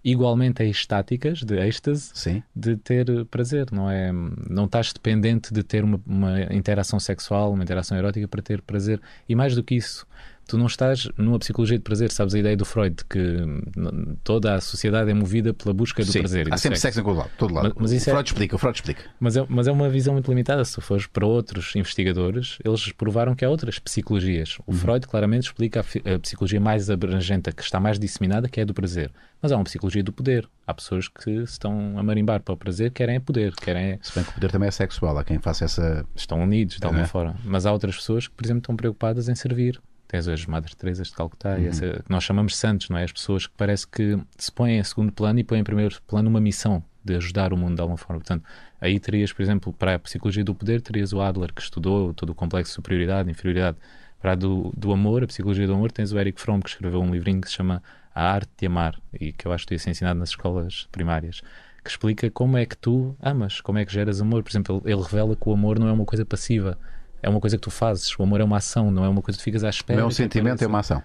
igualmente estáticas, de êxtase, Sim. de ter prazer, não é? Não estás dependente de ter uma, uma interação sexual, uma interação erótica para ter prazer. E mais do que isso, tu não estás numa psicologia de prazer, sabes a ideia do Freud, que n- toda a sociedade é movida pela busca do Sim. prazer. Há sempre sexo em todo lado. Todo lado. Mas- mas o é- Freud explica, o Freud explica. Mas é, mas é uma visão muito limitada. Se tu fores para outros investigadores, eles provaram que há outras psicologias. O Freud claramente explica a, a psicologia mais abrangente, que está mais disseminada, que é a do prazer. Mas há uma psicologia do poder. Há pessoas que estão a marimbar para o prazer, querem é poder, querem é- Se bem que o poder também é sexual. Há quem faça essa. estão unidos de alguma É. forma. Mas há outras pessoas que, por exemplo, estão preocupadas em servir. Tens as Madres Teresas de Calcutá, e essa, que nós chamamos santos, não é? As pessoas que parece que se põem em segundo plano e põem em primeiro plano uma missão de ajudar o mundo de alguma forma. Portanto, aí terias, por exemplo, para a psicologia do poder, terias o Adler, que estudou todo o complexo de superioridade, inferioridade. Para a do, do amor, a psicologia do amor, tens o Eric Fromm, que escreveu um livrinho que se chama A Arte de Amar, e que eu acho que devia ser ensinado nas escolas primárias, que explica como é que tu amas, como é que geras amor. Por exemplo, ele, ele revela que o amor não é uma coisa passiva, é uma coisa que tu fazes. O amor é uma ação, não é uma coisa que tu ficas à espera. Não é um sentimento, é uma ação.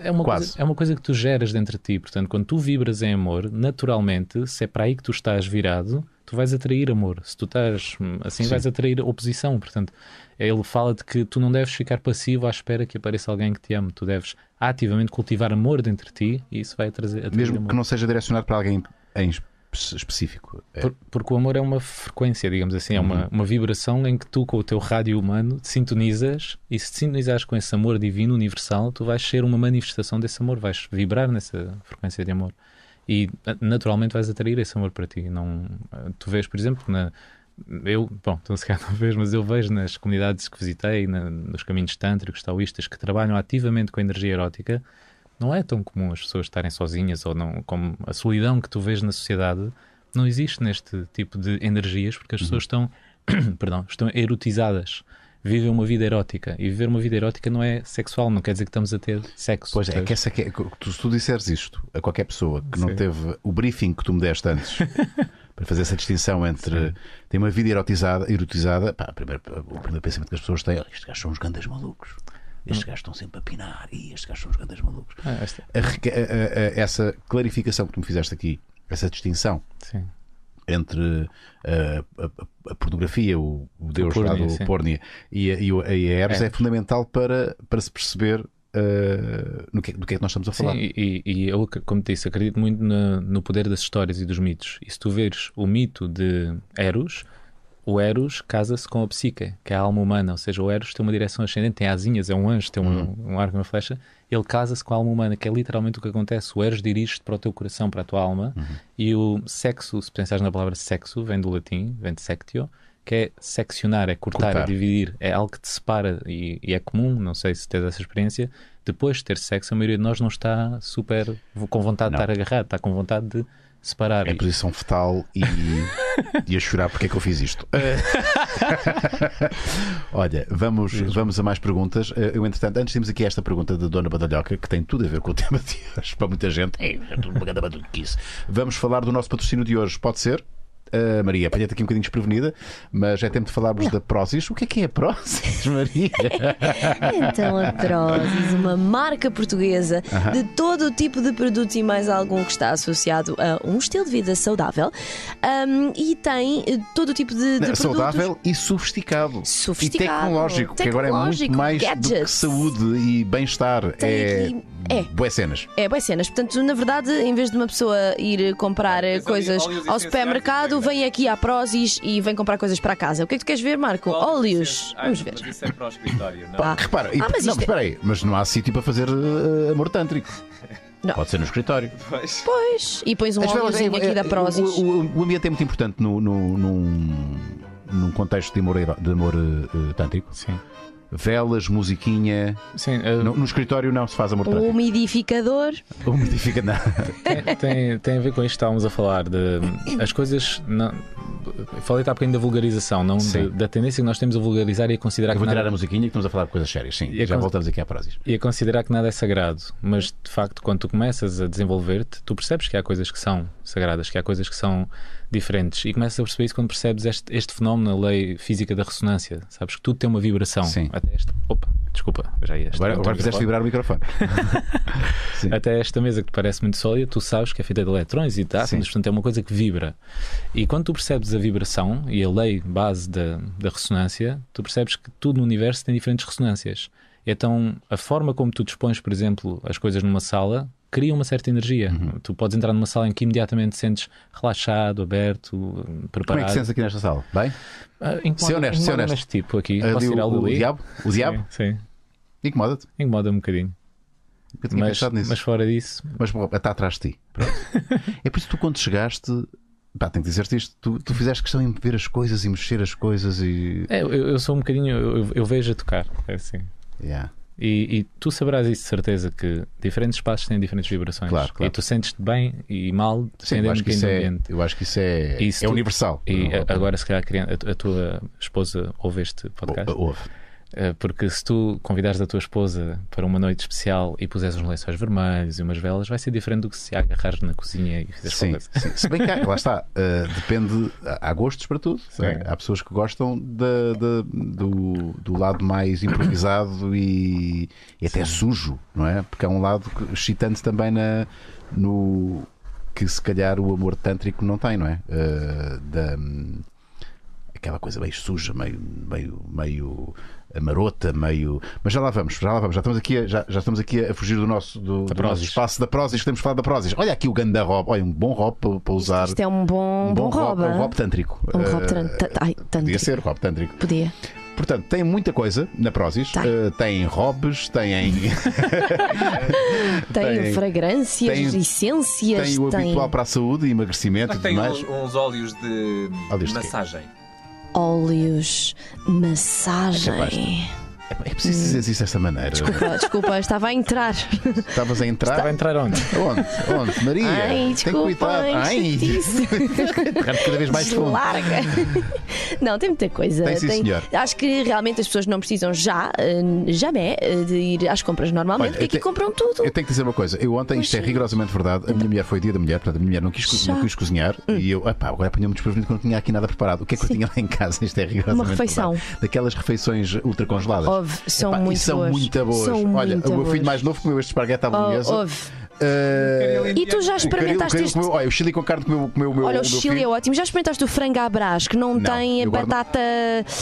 É uma, Quase. coisa, é uma coisa que tu geras dentro de ti. Portanto, quando tu vibras em amor, naturalmente, se é para aí que tu estás virado, tu vais atrair amor. Se tu estás hum, assim, Sim. vais atrair oposição. Portanto, ele fala de que tu não deves ficar passivo à espera que apareça alguém que te ame. Tu deves ativamente cultivar amor dentro de ti e isso vai trazer Mesmo amor. que não seja direcionado para alguém em específico. É. Por- porque o amor é uma frequência, digamos assim, é Uhum. uma, uma vibração em que tu, com o teu rádio humano, te sintonizas e se te sintonizares com esse amor divino, universal, tu vais ser uma manifestação desse amor, vais vibrar nessa frequência de amor e na- naturalmente vais atrair esse amor para ti. Não, tu vês, por exemplo, na, eu, bom, tu se calhar não vês, mas eu vejo nas comunidades que visitei, na- nos caminhos tântricos, taoístas, que trabalham ativamente com a energia erótica, não é tão comum as pessoas estarem sozinhas ou não, como a solidão que tu vês na sociedade não existe neste tipo de energias porque as pessoas estão, perdão, estão erotizadas. Vivem uma vida erótica e viver uma vida erótica não é sexual, não quer dizer que estamos a ter sexo. Pois é, é que essa que é, tu, se tu disseres isto a qualquer pessoa que não Sim. teve o briefing que tu me deste antes para fazer essa distinção entre tem uma vida erotizada, erotizada pá, primeiro, o primeiro pensamento que as pessoas têm é estes gajos são uns grandes malucos. Estes gajos estão sempre a pinar e estes gajos são uns grandes malucos. Ah, esta- A a- a- essa clarificação que tu me fizeste aqui, essa distinção sim. entre uh, a, pornografia, o, o Deus do sim. Pórnia e a, e o- a Erebs é Erebs. fundamental para, para se perceber uh, no que, do que é que nós estamos a falar. Sim, e, e eu, como te disse, acredito muito na- no poder das histórias e dos mitos. E se tu veres o mito de Eros, o Eros casa-se com a psique, que é a alma humana, ou seja, o Eros tem uma direção ascendente, tem asinhas, é um anjo, tem um, um arco e uma flecha, ele casa-se com a alma humana, que é literalmente o que acontece. O Eros dirige-te para o teu coração, para a tua alma, e o sexo, se pensares na palavra sexo, vem do latim, vem de sectio, que é seccionar, é cortar, Cortar. é dividir, é algo que te separa e, e é comum, não sei se tens essa experiência, depois de ter sexo, a maioria de nós não está super com vontade Não. de estar agarrado, está com vontade de separar. Em posição fetal e, e a chorar porque é que eu fiz isto. Olha, vamos, vamos a mais perguntas. Eh, Eu, entretanto, antes temos aqui esta pergunta da Dona Badalhoca, que tem tudo a ver com o tema de hoje. Para muita gente, é, é tudo uma grande batuquice. Vamos falar do nosso patrocínio de hoje. Pode ser? Uh, Maria, apanha-te aqui um bocadinho desprevenida, mas é tempo de falarmos da Prozis. O que é que é a Prozis, Maria? Então a Prozis, uma marca portuguesa de todo o tipo de produtos e mais algum que está associado a um estilo de vida saudável Ahm, e tem eh, todo o tipo de, de produtos. Saudável e sofisticado. Sofisticado. E tecnológico, que agora é muito Tecnológico, mais saúde e bem-estar. É, aqui- é. boas cenas. É, boas cenas. Portanto, na verdade, em vez de uma pessoa ir comprar eh, coisas ao supermercado, vem aqui à Prozis e vem comprar coisas para casa. O que é que tu queres ver, Marco? Óleos. Vamos ver. Mas isso é para o escritório, não? Pá. Repara, e- Ah, mas não, isto é- espera aí, mas não há sítio para fazer eh, amor tântrico. Não. Pode ser no escritório. Pois. Pois. E pões um óleozinho é- aqui da é- Prozis. O, o- o ambiente é muito importante no, no- num, num contexto de amor, de amor eh, eh, tântrico. Sim. Velas, musiquinha. Sim, eh, No, no escritório não se faz amor Um tântrico. umidificador. Umidifica nada. tem, tem, tem a ver com isto que estávamos a falar de as coisas não, falei há bocadinho da vulgarização não de- da tendência que nós temos a vulgarizar e a considerar Eu que vou tirar nada, a musiquinha que estamos a falar de coisas sérias. Sim, E já voltamos aqui à Prozis. e a considerar que nada é sagrado mas de facto quando tu começas a desenvolver-te tu percebes que há coisas que são sagradas que há coisas que são diferentes e começas a perceber isso quando percebes este, este fenómeno a lei física da ressonância sabes que tudo tem uma vibração Sim. até esta, opa, Desculpa, já ia. Agora, agora fizeste vibrar o microfone. Sim. Até esta mesa que te parece muito sólida, tu sabes que é feita de eletrões e de átomos, portanto é uma coisa que vibra. E quando tu percebes a vibração e a lei base da, da ressonância, tu percebes que tudo no universo tem diferentes ressonâncias. Então, a forma como tu dispões, por exemplo, as coisas numa sala cria uma certa energia. Uhum. Tu podes entrar numa sala em que imediatamente sentes relaxado, aberto, preparado. Como é que sentes aqui nesta sala? Bem? Ah, incomoda- Ser honesto, incomoda honesto. tipo aqui. Posso o, o, o diabo? O diabo? Sim, sim. Incomoda-te? Incomoda um bocadinho. Eu tinha Mas, pensado nisso. mas fora disso, Mas está atrás de ti. É por isso que tu, quando chegaste, pá, tenho que dizer-te isto, tu, tu fizeste questão em ver as coisas e mexer as coisas e. é, eu, eu sou um bocadinho. Eu, eu vejo a tocar. É assim. Yeah. E, e tu saberás isso de certeza que diferentes espaços têm diferentes vibrações. Claro, claro. E tu sentes-te bem e mal dependendo do isso é, ambiente. eu acho que isso é, se é tu- universal. E Não- agora, se calhar, a a, tu- a tua esposa ouve este podcast. Ou- ouve. Eh, Porque se tu convidares a tua esposa para uma noite especial e puseres uns lençóis vermelhos e umas velas, vai ser diferente do que se agarrares na cozinha e fizeres Sim, sim. Se bem que há- lá está, uh, depende, há gostos para tudo. Sim. é? Há pessoas que gostam da- da- do, do lado mais improvisado e, e até sujo, não é? Porque há um lado excitante também na, no que se calhar o amor tântrico não tem, não é? Uh, da, aquela coisa meio suja, meio, meio, meio marota, meio. Mas já lá vamos, já lá vamos. Já estamos aqui a, já, já estamos aqui a fugir do nosso, do, do nosso espaço da Prozis. Temos falado da Prozis. Olha aqui o ganda rob, olha, um bom rob para, para usar. Isto é um bom, um bom, rob, rob. um rob tântrico. Um Uh, rob ta- ai, Podia tântrico. ser rob tântrico. Podia. Portanto, tem muita coisa na Prozis. Tem. Uh, tem robes, tem. Tem, Tem- fragrâncias, tem- essências, tem o habitual para a saúde e emagrecimento e Tem tudo mais. uns, uns óleos de Óleos de quê? massagem. Óleos, massagem. É, é preciso dizer isso desta maneira. Desculpa, desculpa, estava a entrar. Estavas a entrar. Vai entrar onde? Onde? Onde? Maria? Ai, tem desculpa, cuidado. ai, Ai, chatice. cada vez mais fundo. Larga. Não, tem muita coisa. Tem, sim, senhor. Acho que realmente as pessoas não precisam já, eh, jamais, eh, de ir às compras normalmente, Olha, porque eu aqui te- compram tudo. Eu tenho que dizer uma coisa. Eu ontem, isto é rigorosamente verdade. A minha mulher foi dia da mulher, portanto, a minha mulher não quis, Já. Hum. não quis cozinhar e eu, epá, agora apanhou-me desprevenido que não tinha aqui nada preparado. O que é que eu Sim. tinha lá em casa? Isto é rigorosamente Uma refeição. verdade. Daquelas refeições ultracongeladas. Houve, são Epá, muito são boas. muito boas. São Olha, muito o meu filho mais novo comeu este esparguete à Oh, bolonhesa. houve. Uh, E tu já o o experimentaste caril este? olha, o chili com carne comeu, comeu o meu Olha, o chili filho. é ótimo. Já experimentaste o frango à brás, que não, Não, tem a eu guardo- batata.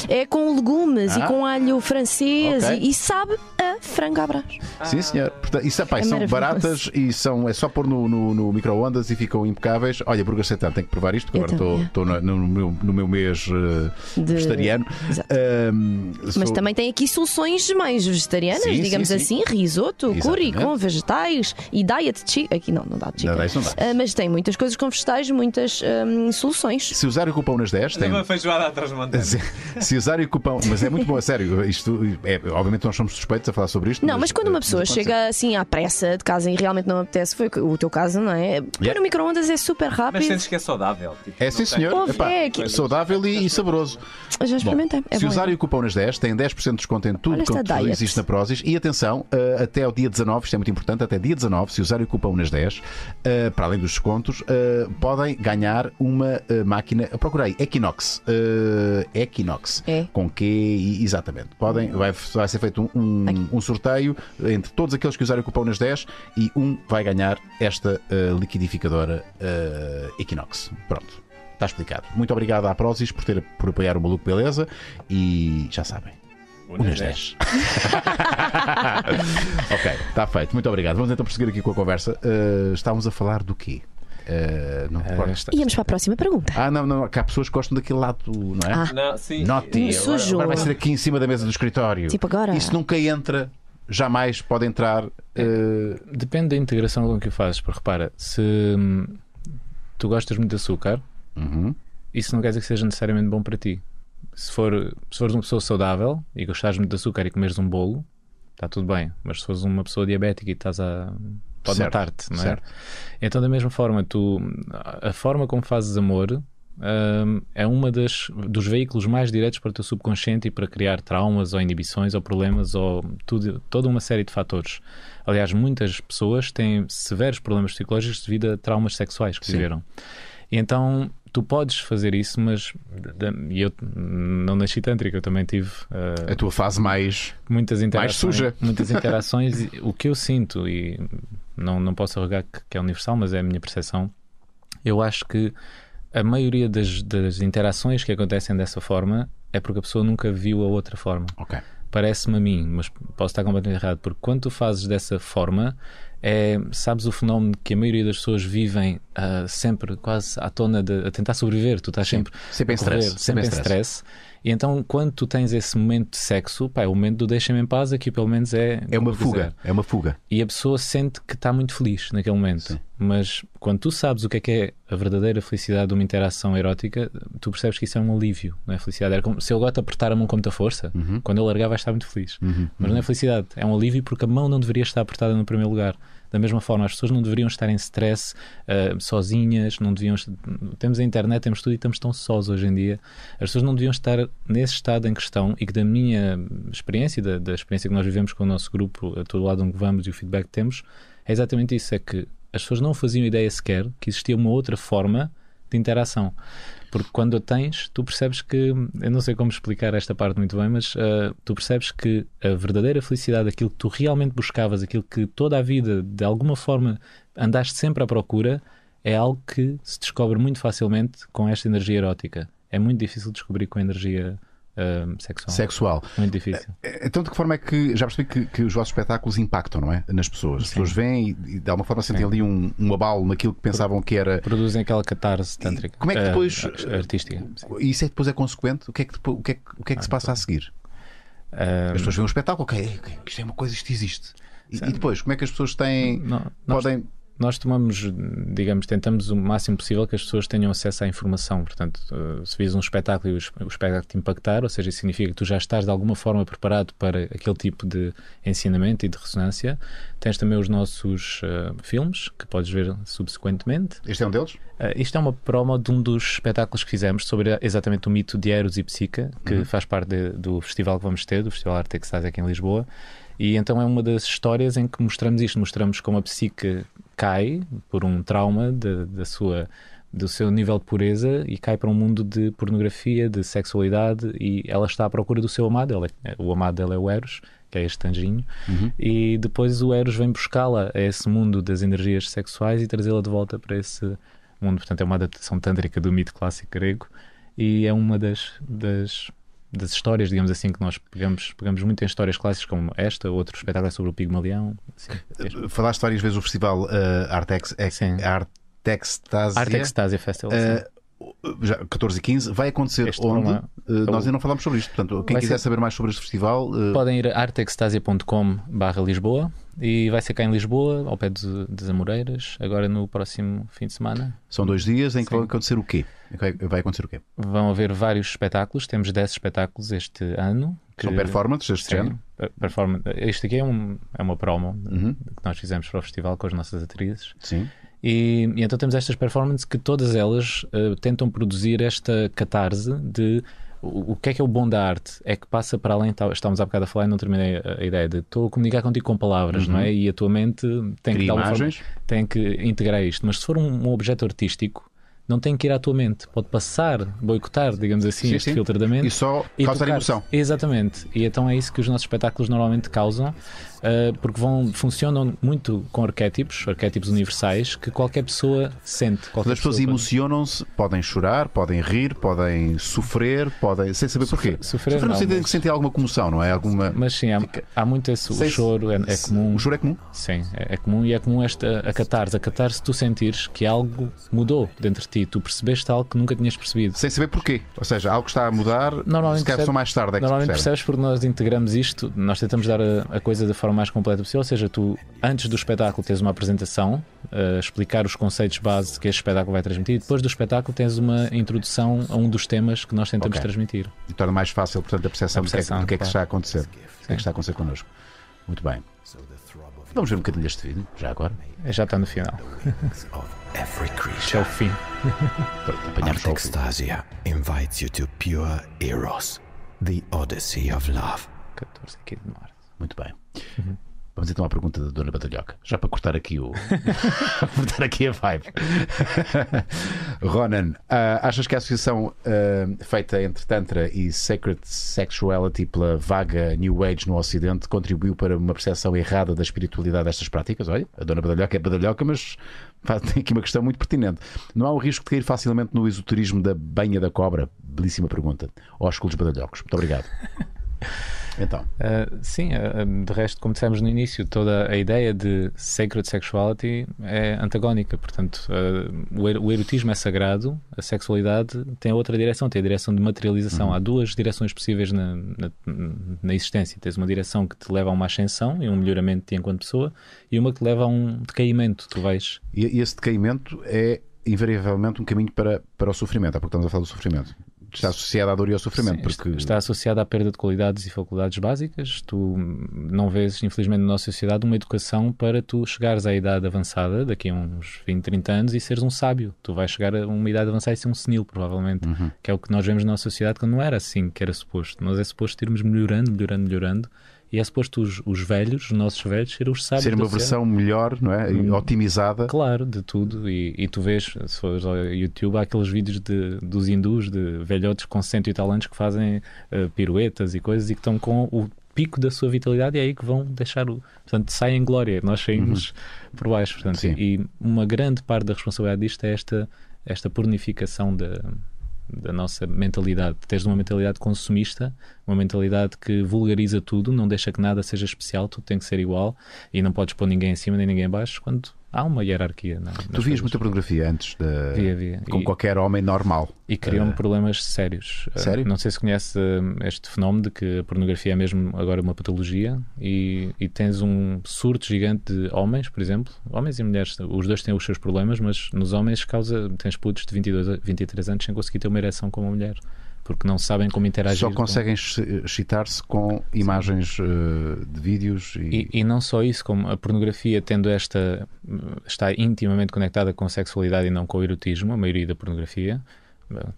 É com legumes Ah. e com alho francês Ok. e, e sabe a frango à brás. Sim, senhor. Portanto, isso, É são baratas e são, é só pôr no, no, no micro-ondas e ficam impecáveis. Olha, Burgas Santana, tenho que provar isto, porque Eu agora estou- também. estou no, no meu, no meu mês uh, De- vegetariano. Exato. Um, Mas sou- também tem aqui soluções mais vegetarianas, Sim, digamos sim, sim. assim, risoto, curry com vegetais e diet chicken. Aqui não, não dá chicken. Não, não dá. Ah, mas tem muitas coisas com vegetais, muitas hum, soluções. Se usar o cupom nas 10, tem. Uma feijoada atrás se usar o cupom, mas é muito bom, a sério. Isto, é, obviamente, nós somos suspeitos a falar sobre isto. Não, mas quando uma pessoa mas chega assim à pressa de casa e realmente não apetece, foi o teu caso, não é? Pôr Yeah. no micro-ondas é super Mas rápido. sentes que é saudável. Tipo, É sim, senhor. Ouve, Epá, é aqui- saudável e, e saboroso. Eu já experimentei. é se bom, usarem é o cupom nas 10, têm 10% de desconto em tudo quanto diet. existe na Prozis. E atenção, uh, até ao dia 19, isto é muito importante, até dia 19, se usarem o cupom nas 10, uh, para além dos descontos, uh, podem ganhar uma uh, máquina. Eu procurei Equinox. uh, Equinox. É. Com Q, e- exatamente. Podem, vai, vai ser feito um, um, Aqui. um sorteio entre todos aqueles que usarem o cupom nas 10 e um vai ganhar esta uh, liquidificadora uh, Equinox. Pronto. Está explicado. Muito obrigado à Prozis por, ter, por apoiar o Maluco Beleza e já sabem. Unas 10. ok, está feito. Muito obrigado. Vamos então prosseguir aqui com a conversa. Uh, estávamos a falar do quê? Uh, não está- Íamos para a próxima pergunta. Ah, não, não. Que há pessoas que gostam daquele lado, não é? Ah. Não, sim. Um sujo. agora vai ser aqui em cima da mesa do escritório. Tipo agora. Isso nunca entra, jamais pode entrar. uh, Depende da integração com que o fazes, porque repara, se hum, tu gostas muito de açúcar, uhum. isso não quer dizer que seja necessariamente bom para ti. Se, for, se fores uma pessoa saudável e gostares muito de açúcar e comeres um bolo, está tudo bem. Mas se fores uma pessoa diabética e estás a. pode matar-te, não é? certo. Então, da mesma forma, tu, a forma como fazes amor hum, é uma das dos veículos mais diretos para o teu subconsciente e para criar traumas ou inibições ou problemas ou tudo, toda uma série de fatores. Aliás, muitas pessoas têm severos problemas psicológicos devido a traumas sexuais que Sim. viveram. E então tu podes fazer isso, mas e eu não nasci tântrico, eu também tive uh, A tua fase mais. muitas interações. suja. Muitas interações. o que eu sinto, e não, não posso arrogar que, que é universal, mas é a minha percepção, eu acho que a maioria das, das interações que acontecem dessa forma é porque a pessoa nunca viu a outra forma. Ok. Parece-me a mim, mas posso estar completamente errado, porque quando tu fazes dessa forma, é, sabes o fenómeno que a maioria das pessoas vivem ah, sempre quase à tona de a tentar sobreviver. Tu estás sempre, sempre em a correr, stress, sempre em sempre em stress. E então, quando tu tens esse momento de sexo, pá, é o momento do deixa-me em paz, aqui pelo menos é. É uma fuga. quiser. É uma fuga. E a pessoa sente que está muito feliz naquele momento. Mas quando tu sabes o que é que é a verdadeira felicidade de uma interação erótica, tu percebes que isso é um alívio, não é felicidade. Era como se ele agora te apertar a mão com muita força, Uhum. quando ele largar vai estar muito feliz. Mas não é felicidade, é um alívio porque a mão não deveria estar apertada no primeiro lugar. Da mesma forma, as pessoas não deveriam estar em stress, ah, sozinhas, não deviam. Temos a internet, temos tudo e estamos tão sós hoje em dia. As pessoas não deviam estar nesse estado em questão e que, da minha experiência, da, da experiência que nós vivemos com o nosso grupo, a todo lado onde vamos e o feedback que temos, é exatamente isso: é que as pessoas não faziam ideia sequer que existia uma outra forma de interação. Porque quando a tens, tu percebes que, eu não sei como explicar esta parte muito bem, mas ah, tu percebes que a verdadeira felicidade, aquilo que tu realmente buscavas, aquilo que toda a vida, de alguma forma, andaste sempre à procura, é algo que se descobre muito facilmente com esta energia erótica. É muito difícil descobrir com a energia ah, sexual. Sexual. Muito difícil. Então, de que forma é que. Já percebi que, que os vossos espetáculos impactam, não é? Nas pessoas. As Sim. pessoas vêm e, e de alguma forma sentem ali um, um abalo naquilo que pensavam que era. Produzem aquela catarse tântrica. Como é que ah, depois- artística. E isso é que depois é consequente? O que é que, depois- o que, é, que- o que, é que se passa a seguir? Ah, As pessoas veem um espetáculo, ok, ok, isto é uma coisa, isto existe. E, e depois, como é que as pessoas têm. Não, podem. nós tomamos, digamos, tentamos o máximo possível que as pessoas tenham acesso à informação. Portanto, eh, se vis um espetáculo e o es- o espetáculo te impactar, ou seja, isso significa que tu já estás de alguma forma preparado para aquele tipo de ensinamento e de ressonância. Tens também os nossos eh, filmes, que podes ver subsequentemente. Este é um deles? Uh, isto é uma promo de um dos espetáculos que fizemos sobre exatamente o mito de Eros e Psica, que Uhum. faz parte de- do festival que vamos ter, do Festival Arte Extase aqui em Lisboa. E então é uma das histórias em que mostramos isto, mostramos como a psique cai por um trauma de- da sua do seu nível de pureza e cai para um mundo de pornografia, de sexualidade e ela está à procura do seu amado, ela é- o amado dela é o Eros, que é este anjinho, e depois o Eros vem buscá-la a esse mundo das energias sexuais e trazê-la de volta para esse mundo. Portanto, é uma adaptação tântrica do mito clássico grego e é uma das, das, das histórias, digamos assim, que nós pegamos, pegamos muito em histórias clássicas como esta, outro espetáculo é sobre o Pigmalião. Assim, este. Falaste várias vezes o festival uh, Artex, Sim. Artextasia. Arte Extasia Festival. sim. Uh, já 14 e 15, vai acontecer Este onde? Uh, nós ainda não falámos sobre isto. Portanto, quem Vai quiser ser- saber mais sobre este festival, uh, Podem ir a artextasia.com barra Lisboa e vai ser cá em Lisboa, ao pé de, de Amoreiras, agora no próximo fim de semana. são dois dias em que vai acontecer o quê? Vai, acontecer o quê? Vão haver vários espetáculos, temos 10 espetáculos este ano. São performances deste Sim, género? per- performance. Este aqui é, um, é uma promo Uhum. que nós fizemos para o festival com as nossas atrizes. Sim. E, e então temos estas performances que todas elas eh, tentam produzir esta catarse de o, o que é que é o bom da arte? É que passa para além, tá- estávamos há bocado a falar e não terminei a, a ideia de estou a comunicar contigo com palavras, não é? E a tua mente tem que, Cria de alguma forma, imagens. tem que integrar isto. Mas se for um, um objeto artístico, não tem que ir à tua mente, pode passar, boicotar, digamos assim, Sim, este sim. filtro da mente E só causar emoção. Exatamente. E então é isso que os nossos espetáculos normalmente causam, ah, porque vão, funcionam muito com arquétipos, arquétipos universais, que qualquer pessoa sente. Qualquer as pessoas emocionam-se, podem chorar, podem rir, podem sofrer, podem. sem saber porquê. sofrer no não, sentido em mas- que sentem alguma comoção, não é? Alguma. Mas sim, há, há muito esse. O choro é, é comum. O choro é comum? Sim, é, é comum e é comum esta a catarse. A catarse, tu sentires que algo mudou dentro de ti, tu percebeste algo que nunca tinhas percebido. Sem saber porquê. Ou seja, algo está a mudar, Normalmente se calhar só percebe- mais tarde é Normalmente percebe. percebes porque nós integramos isto, nós tentamos dar a, a coisa da forma mais completa possível, ou seja, tu antes do espetáculo tens uma apresentação, a explicar os conceitos base que este espetáculo vai transmitir, e depois do espetáculo tens uma introdução a um dos temas que nós tentamos Ok. transmitir. E torna mais fácil, portanto, a percepção, A do que é que- percepção, do que é que está a acontecer. Do que é que está a acontecer connosco. Muito bem. Vamos ver um bocadinho deste vídeo, já agora. Já está no final. É o fim. O fim. Artextasia invites you to pure eros, the odyssey of love. 14 aqui de março. Muito bem. Vamos então à pergunta da Dona Batalhoca, já para cortar aqui o. cortar aqui a vibe. Ronan, ah, achas que a associação ah, feita entre Tantra e Sacred Sexuality pela vaga New Age no Ocidente contribuiu para uma percepção errada da espiritualidade destas práticas? Olha, a Dona Badalhoca é Badalhoca, mas tem aqui uma questão muito pertinente. Não há o risco de cair facilmente no esoterismo da banha da cobra? Belíssima pergunta. Ósculos Badalhocos. Muito obrigado. Então, Uh, sim, uh, de resto, como dissemos no início, toda a ideia de sacred sexuality é antagónica. Portanto, uh, o, er- o erotismo é sagrado, a sexualidade tem outra direção, tem a direção de materialização. Há duas direções possíveis na, na, na existência. Tens uma direção que te leva a uma ascensão e um melhoramento de ti enquanto pessoa, e uma que te leva a um decaimento. Tu vais. e, e esse decaimento é invariavelmente um caminho para, para o sofrimento. Há pouco estamos a falar do sofrimento. Está associado à dor e ao sofrimento. Sim, porque... Está associado à perda de qualidades e faculdades básicas. Tu não vês, infelizmente, na nossa sociedade, uma educação para tu chegares à idade avançada, daqui a uns 20, 30 anos, e seres um sábio. Tu vais chegar a uma idade avançada e ser um senil, provavelmente. Uhum. Que é o que nós vemos na nossa sociedade, que não era assim que era suposto. Nós é suposto irmos melhorando, melhorando, melhorando. E é suposto os, os velhos, os nossos velhos, serem os sábios. Ser uma versão melhor, não é? E Otimizada. Claro, de tudo. E, e tu vês, se fores ao YouTube, há aqueles vídeos de, dos hindus, de velhotes com cento e tal anos que fazem eh, piruetas e coisas e que estão com o pico da sua vitalidade e é aí que vão deixar o. Portanto, saem em glória. Nós saímos por baixo. Portanto, Sim. e uma grande parte da responsabilidade disto é esta, esta pornificação da. Da nossa mentalidade, teres uma mentalidade consumista, uma mentalidade que vulgariza tudo, não deixa que nada seja especial, tudo tem que ser igual e não podes pôr ninguém em cima nem ninguém em baixo, quando há uma hierarquia. na- Tu vias muita pornografia antes da. Via, via. Como E- qualquer homem normal. E criam Eh, problemas sérios. Uh, Sério? Não sei se conhece uh, este fenómeno de que a pornografia é mesmo agora uma patologia e, e tens um surto gigante de homens, por exemplo, homens e mulheres, os dois têm os seus problemas, mas nos homens causa, tens putos de 22 a 23 anos sem conseguir ter uma ereção com uma mulher, porque não sabem como interagir. Só com- conseguem ex- excitar-se com imagens eh, de vídeos e. E, e não só isso, como a pornografia tendo esta está intimamente conectada com a sexualidade e não com o erotismo, a maioria da pornografia,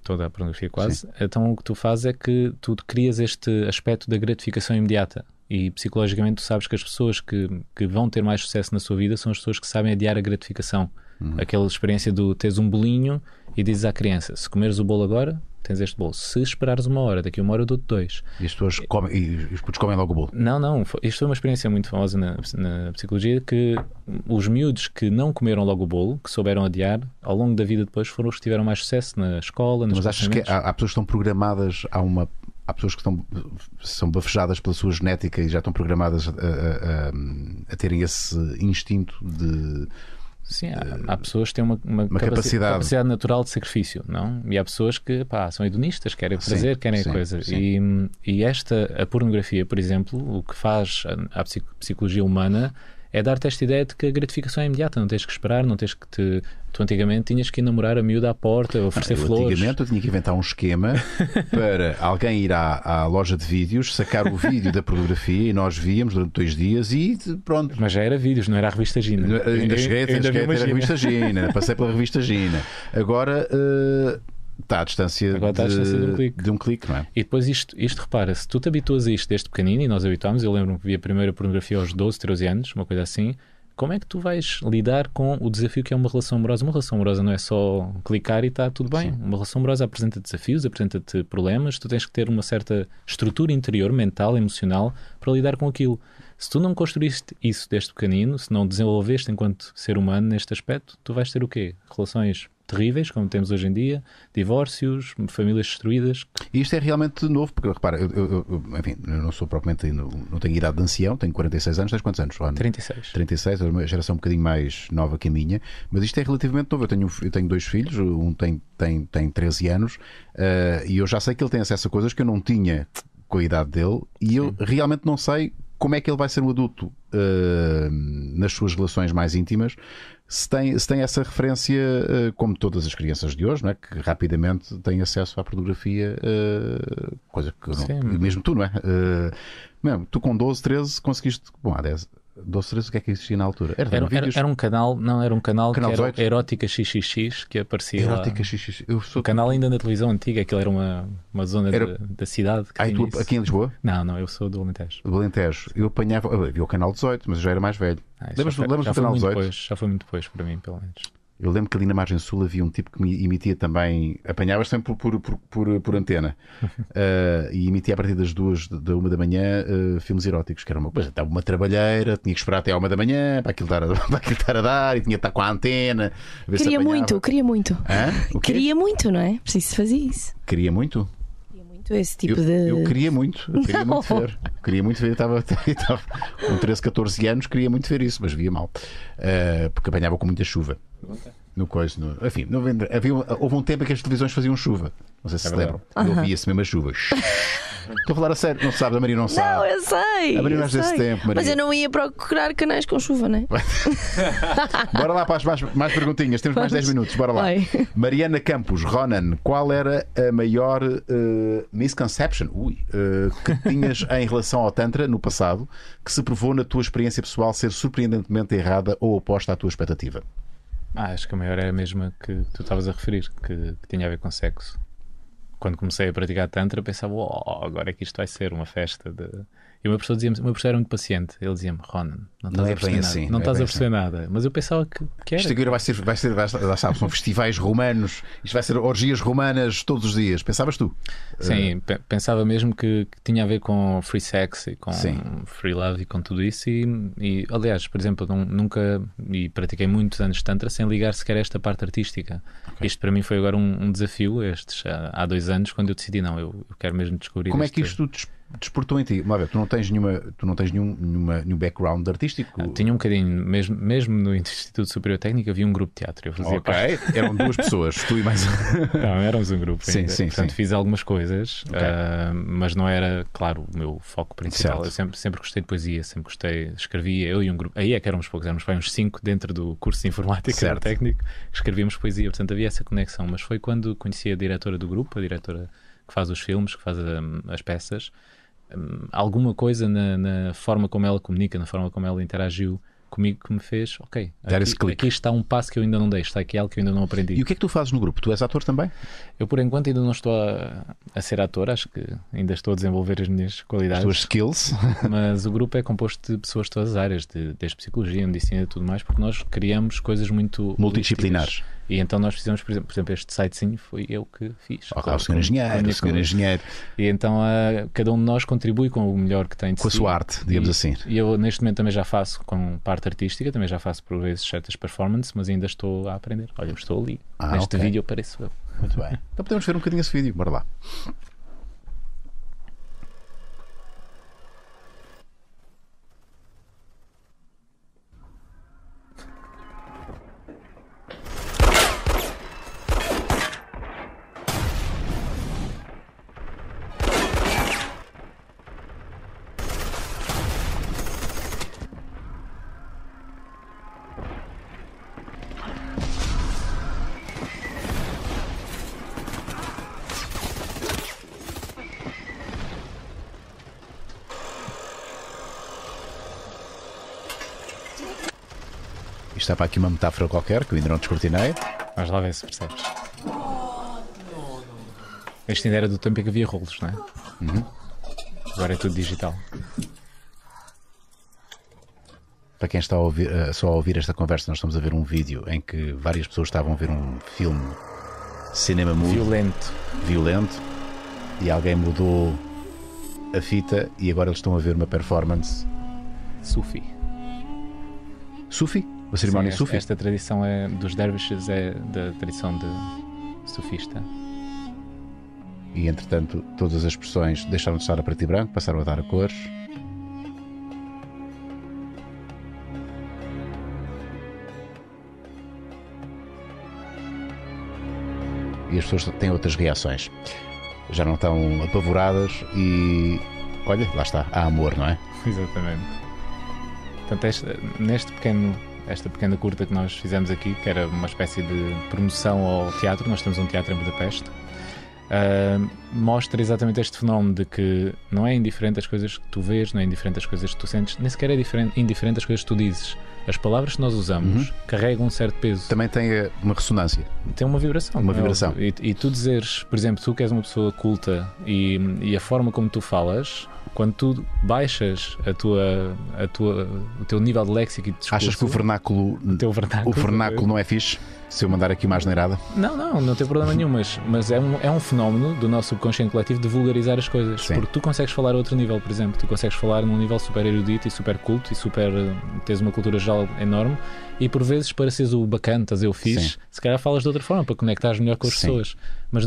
toda a pornografia quase, então o que tu fazes é que tu crias este aspecto da gratificação imediata. E psicologicamente tu sabes que as pessoas que, que vão ter mais sucesso na sua vida são as pessoas que sabem adiar a gratificação. Aquela experiência do teres um bolinho e dizes à criança: se comeres o bolo agora, tens este bolo. Se esperares uma hora, daqui a uma hora eu dou-te dois. E as pessoas comem, e os putos comem logo o bolo. Não, não. Isto foi uma experiência muito famosa na, na psicologia que os miúdos que não comeram logo o bolo, que souberam adiar, ao longo da vida depois foram os que tiveram mais sucesso na escola, nos Mas achas que há, há pessoas que estão programadas a uma. Há pessoas que estão, são bafejadas pela sua genética e já estão programadas a, a- a- a terem esse instinto de. Sim, há, há pessoas que têm uma, uma, Uma capaci- capacidade. capacidade natural de sacrifício, não? E há pessoas que pá, são hedonistas, querem Sim, prazer, querem sim, a coisa. sim. E, e esta, a pornografia, por exemplo, o que faz a, a psico- psicologia humana é dar-te esta ideia de que a gratificação é imediata, não tens que esperar, não tens que te. Tu antigamente tinhas que namorar a miúda à porta, oferecer Eu, flores. Antigamente eu tinha que inventar um esquema para alguém ir à, à loja de vídeos, sacar o vídeo da pornografia e nós víamos durante dois dias e pronto. Mas já era vídeos, não era a revista Gina. Ainda cheguei, ainda cheguei a ter a revista Gina, passei pela revista Gina. Agora eh, está à distância, Agora está à de, distância de um clique. de um clique, não é? E depois isto, isto repara, se tu te habituas a isto desde pequenino, e nós habituámos, eu lembro-me que vi a primeira pornografia aos 12, 13 anos, uma coisa assim, como é que tu vais lidar com o desafio que é uma relação amorosa? Uma relação amorosa não é só clicar e está tudo bem. Uma relação amorosa apresenta desafios, apresenta-te problemas, tu tens que ter uma certa estrutura interior, mental, emocional, para lidar com aquilo. Se tu não construíste isso desde pequenino, se não desenvolveste enquanto ser humano neste aspecto, tu vais ter o quê? Relações terríveis, como temos hoje em dia, divórcios, famílias destruídas. E isto é realmente novo, porque repara, eu, eu- eu- enfim, eu não sou propriamente, não, não tenho idade de ancião, tenho 46 anos, tens quantos anos? Joana? 36. 36, é uma geração um bocadinho mais nova que a minha, mas isto é relativamente novo. Eu tenho, eu tenho dois filhos, um tem, tem, tem 13 anos, eh, e eu já sei que ele tem acesso a coisas que eu não tinha com a idade dele, e eu realmente não sei como é que ele vai ser um adulto eh, nas suas relações mais íntimas. Se tem, se tem essa referência, eh, como todas as crianças de hoje, não é? que rapidamente têm acesso à pornografia, eh, coisa que não- mesmo tu, não é? Eh, mesmo, tu com 12, 13 conseguiste, bom, há 10, Doce 13, o que é que existia na altura? Era, Era, vídeos... era um canal, não, era um canal, Canal que era 18? Erótica XXX que aparecia Erótica lá. XXX. Eu sou... O canal ainda na televisão antiga, aquilo era uma, uma zona Era- da, da cidade. que Ah, tu isso. aqui em Lisboa? Não, não, eu sou do Alentejo. Do Alentejo. Eu apanhava. Eu vi o canal 18, mas eu já era mais velho. Ah, lembras já lembras já do canal muito 18? Depois, já foi muito depois para mim, pelo menos. Eu lembro que ali na margem sul havia um tipo que me emitia também, apanhava sempre por, por, por, por antena Eh, e emitia a partir das duas da uma da manhã eh, filmes eróticos, que era uma coisa, estava uma trabalheira, tinha que esperar até à uma da manhã para aquilo estar a, para aquilo estar a dar e tinha que estar com a antena. a ver se Queria muito, queria muito. Hã? O quê? Queria muito, não é? Preciso fazer isso. Queria muito? Muito esse tipo eu, de. eu queria muito, eu queria muito ver. Queria muito ver, eu estava, estava com 13, 14 anos, queria muito ver isso, mas via mal. Eh, porque apanhava com muita chuva. No coisa, no- enfim, não havia, houve um tempo em que as televisões faziam chuva. Não sei se É se lembram. Eu Aham. via-se mesmo a chuva. Estou a falar a sério, não sabes, a Maria não Não, sabe. eu sei. A Maria eu não é desse sei. tempo, Maria. Mas eu não ia procurar canais com chuva, não é? Bora lá para as mais, mais perguntinhas, temos mais 10 minutos, bora lá. Vai. Mariana Campos, Ronan, qual era a maior eh, misconception ui, eh, que tinhas em relação ao Tantra no passado que se provou na tua experiência pessoal ser surpreendentemente errada ou oposta à tua expectativa? Ah, acho que a maior é a mesma que tu estavas a referir, que, que tinha a ver com sexo. Quando comecei a praticar Tantra, pensava, oh, agora é que isto vai ser uma festa de. E professor dizia-me, o meu professor era muito paciente, ele dizia-me, Ronan, não estás Não é a perceber bem nada. assim, não não é estás a perceber nada. Mas eu pensava que, que era. Isto agora vai ser, vai ser, vai, lá sabes, são festivais romanos, isto vai ser orgias romanas todos os dias. Pensavas tu? Sim, pe- pensava mesmo que, que tinha a ver com free sex e com Sim. free love e com tudo isso. E, e, aliás, por exemplo, não- nunca e pratiquei muitos anos de Tantra sem ligar sequer a esta parte artística. Isto para mim foi agora um, um desafio, estes há, há dois anos, quando eu decidi, não, eu, eu quero mesmo descobrir Como é este- que isto despertou em ti? Lá ver, tu não tens, nenhuma, tu não tens nenhum, nenhuma, nenhum background artístico? Ah, Tinha um bocadinho, mesmo, mesmo no Instituto Superior Técnico havia um grupo de teatro. Eu fazia Ok, parte- eram duas pessoas, tu e mais. Não, éramos um grupo Sim, ainda. sim, Portanto, sim. fiz algumas coisas, Ok. ah, mas não era, claro, o meu foco principal. Certo. Eu sempre, sempre gostei de poesia, sempre gostei, escrevia, eu e um grupo, aí é que éramos poucos, éramos uns cinco dentro do curso de informática Certo. técnico, escrevíamos poesia, portanto havia essa conexão. Mas foi quando conheci a diretora do grupo, a diretora que faz os filmes, que faz hum, as peças, alguma coisa na, na forma como ela comunica, na forma como ela interagiu comigo que me fez, ok, aqui, aqui está um passo que eu ainda não dei, está aqui algo que eu ainda não aprendi. E o que é que tu fazes no grupo? Tu és ator também? Eu, por enquanto, ainda não estou a, a ser ator, acho que ainda estou a desenvolver as minhas As qualidades. tuas skills? Mas o grupo é composto de pessoas de todas as áreas, de, desde psicologia, medicina e tudo mais, porque nós criamos coisas muito Multidisciplinares. E então nós fizemos, por exemplo, por exemplo este sitezinho foi eu que fiz. Com- o senhor com- engenheiro, com a o senhor engenheiro. E então ah, cada um de nós contribui com o melhor que tem de Com a si. sua arte, digamos E- assim. E eu neste momento também já faço com parte artística, também já faço por vezes certas performances, mas ainda estou a aprender. Olha, estou ali. Ah, Neste ok. vídeo apareço eu. Muito bem. Então podemos ver um bocadinho esse vídeo, bora lá. Para aqui uma metáfora qualquer que eu ainda não descortinei. Vamos lá ver se percebes. Este ainda era do tempo em que havia rolos, não é? Uhum. Agora é tudo digital. Para quem está a ouvir, eh, só a ouvir esta conversa, nós estamos a ver um vídeo em que várias pessoas estavam a ver um filme cinema mudo, Violento. violento e alguém mudou a fita e agora eles estão a ver uma performance Sufi. Sufi? Sim, esta, Sufi? esta tradição é, dos dervishes é da tradição de sufista. E entretanto, todas as expressões deixaram de estar a preto e branco, passaram a dar a cores. E as pessoas têm outras reações. Já não estão apavoradas e. Olha, lá está, há amor, não é? Exatamente. Portanto, esta- neste pequeno, esta pequena curta que nós fizemos aqui, que era uma espécie de promoção ao teatro, nós temos um teatro em Budapeste, ah, mostra exatamente este fenómeno de que não é indiferente as coisas que tu vês, não é indiferente as coisas que tu sentes, nem sequer é diferente, indiferente as coisas que tu dizes. As palavras que nós usamos carregam um certo peso. Também tem eh, uma ressonância. Tem uma vibração. Uma é vibração. E, e tu dizeres, por exemplo, tu que és uma pessoa culta e, e a forma como tu falas, quando tu baixas a tua, a tua, o teu nível de léxico e de discurso, Achas que o vernáculo, o teu vernáculo, o vernáculo não é fixe? Se eu mandar aqui uma asneirada? Não, não, não tem problema nenhum, mas, mas é, um, é um fenómeno do nosso subconsciente coletivo de vulgarizar as coisas. Sim. Porque tu consegues falar a outro nível, por exemplo, tu consegues falar num nível super erudito e super culto e super. tens uma cultura geral enorme e por vezes para seres o bacana, estás o fixe, Sim. se calhar falas de outra forma para conectares melhor com as Sim. pessoas. Mas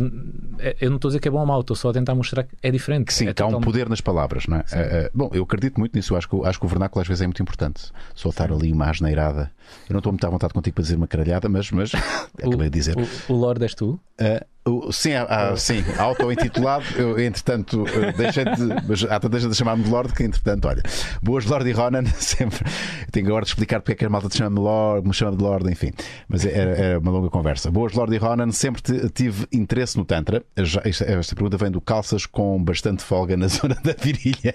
é- eu não estou a dizer que é bom ou mau, estou só a tentar mostrar que é diferente. Sim, é que há um poder nas palavras, não é? Eh, eh, bom, eu acredito muito nisso. Eu acho que, o- acho que o vernáculo às vezes é muito importante. Soltar ali uma asneirada. Eu não estou muito à vontade contigo para dizer uma caralhada, mas, mas acabei de dizer. O, o Lorde és tu? O- sim, ah, sim, auto-intitulado. Eu, entretanto, eh, deixei de. Há tantas de chamar-me de Lorde que, entretanto, olha. Boas Lorde e Ronan, sempre. Tenho agora de explicar porque é que a malta te chama de Lorde, me chama de Lorde, enfim. Mas era, era uma longa conversa. Boas Lorde e Ronan, sempre te- tive interesse no Tantra. Já- esta, esta pergunta vem do calças com bastante folga na zona da virilha.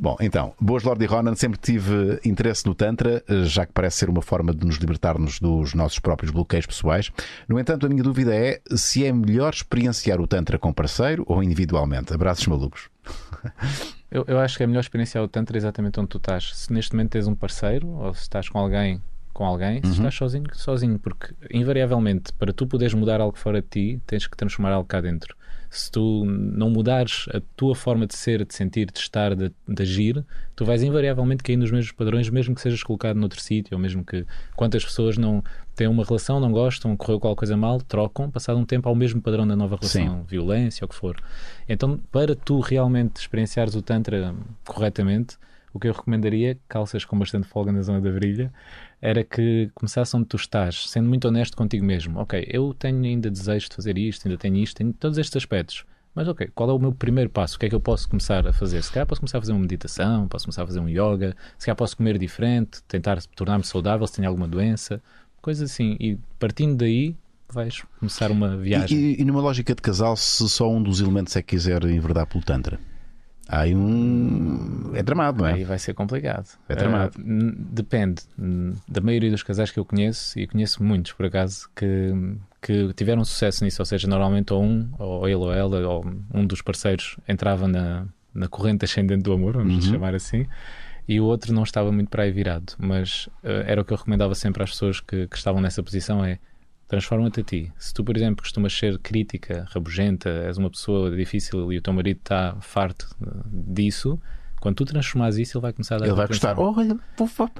Bom, então, Boas Lorde e Ronan, sempre tive interesse no Tantra, já que parece ser uma forma de nos libertarmos dos nossos próprios bloqueios pessoais. No entanto, a minha dúvida é se é melhor experienciar o Tantra com parceiro ou individualmente. Abraços malucos. Eu, eu acho que é melhor experienciar o Tantra exatamente onde tu estás. Se neste momento tens um parceiro ou se estás com alguém, com alguém, se Uhum. estás sozinho, sozinho, porque invariavelmente para tu poderes mudar algo fora de ti, tens que transformar algo cá dentro. Se tu não mudares a tua forma de ser, de sentir, de estar, de, de agir, tu vais invariavelmente cair nos mesmos padrões, mesmo que sejas colocado noutro sítio, ou mesmo que quantas pessoas não têm uma relação, não gostam, correu qualquer coisa mal, trocam, passado um tempo ao mesmo padrão da nova relação, violência, ou o que for. Então, para tu realmente experienciares o Tantra corretamente, o que eu recomendaria, calças com bastante folga na zona da virilha, era que começasse onde tu estás, sendo muito honesto contigo mesmo. Ok, eu tenho ainda desejo de fazer isto, ainda tenho isto, tenho todos estes aspectos. Mas ok, qual é o meu primeiro passo? O que é que eu posso começar a fazer? Se calhar posso começar a fazer uma meditação, posso começar a fazer um yoga, se calhar posso comer diferente, tentar tornar-me saudável se tenho alguma doença, coisas assim. E partindo daí, vais começar uma viagem. E, e numa lógica de casal, se só um dos elementos é que quiser enverdar pelo Tantra, aí um. É tramado, não é? Aí vai ser complicado. É tramado. N- depende. Da maioria dos casais que eu conheço, e conheço muitos por acaso, que, que tiveram sucesso nisso, ou seja, normalmente ou um, ou ele ou ela, ou um dos parceiros entrava na, na corrente ascendente do amor, vamos Uhum. chamar assim, e o outro não estava muito para aí virado. Mas ah, era o que eu recomendava sempre às pessoas que, que estavam nessa posição: é transforma-te a ti. Se tu, por exemplo, costumas ser crítica, rabugenta, és uma pessoa difícil e o teu marido está farto eh, disso, quando tu transformares isso, ele vai começar a dar Ele vai atenção. gostar. Oh, olha, vou, vou,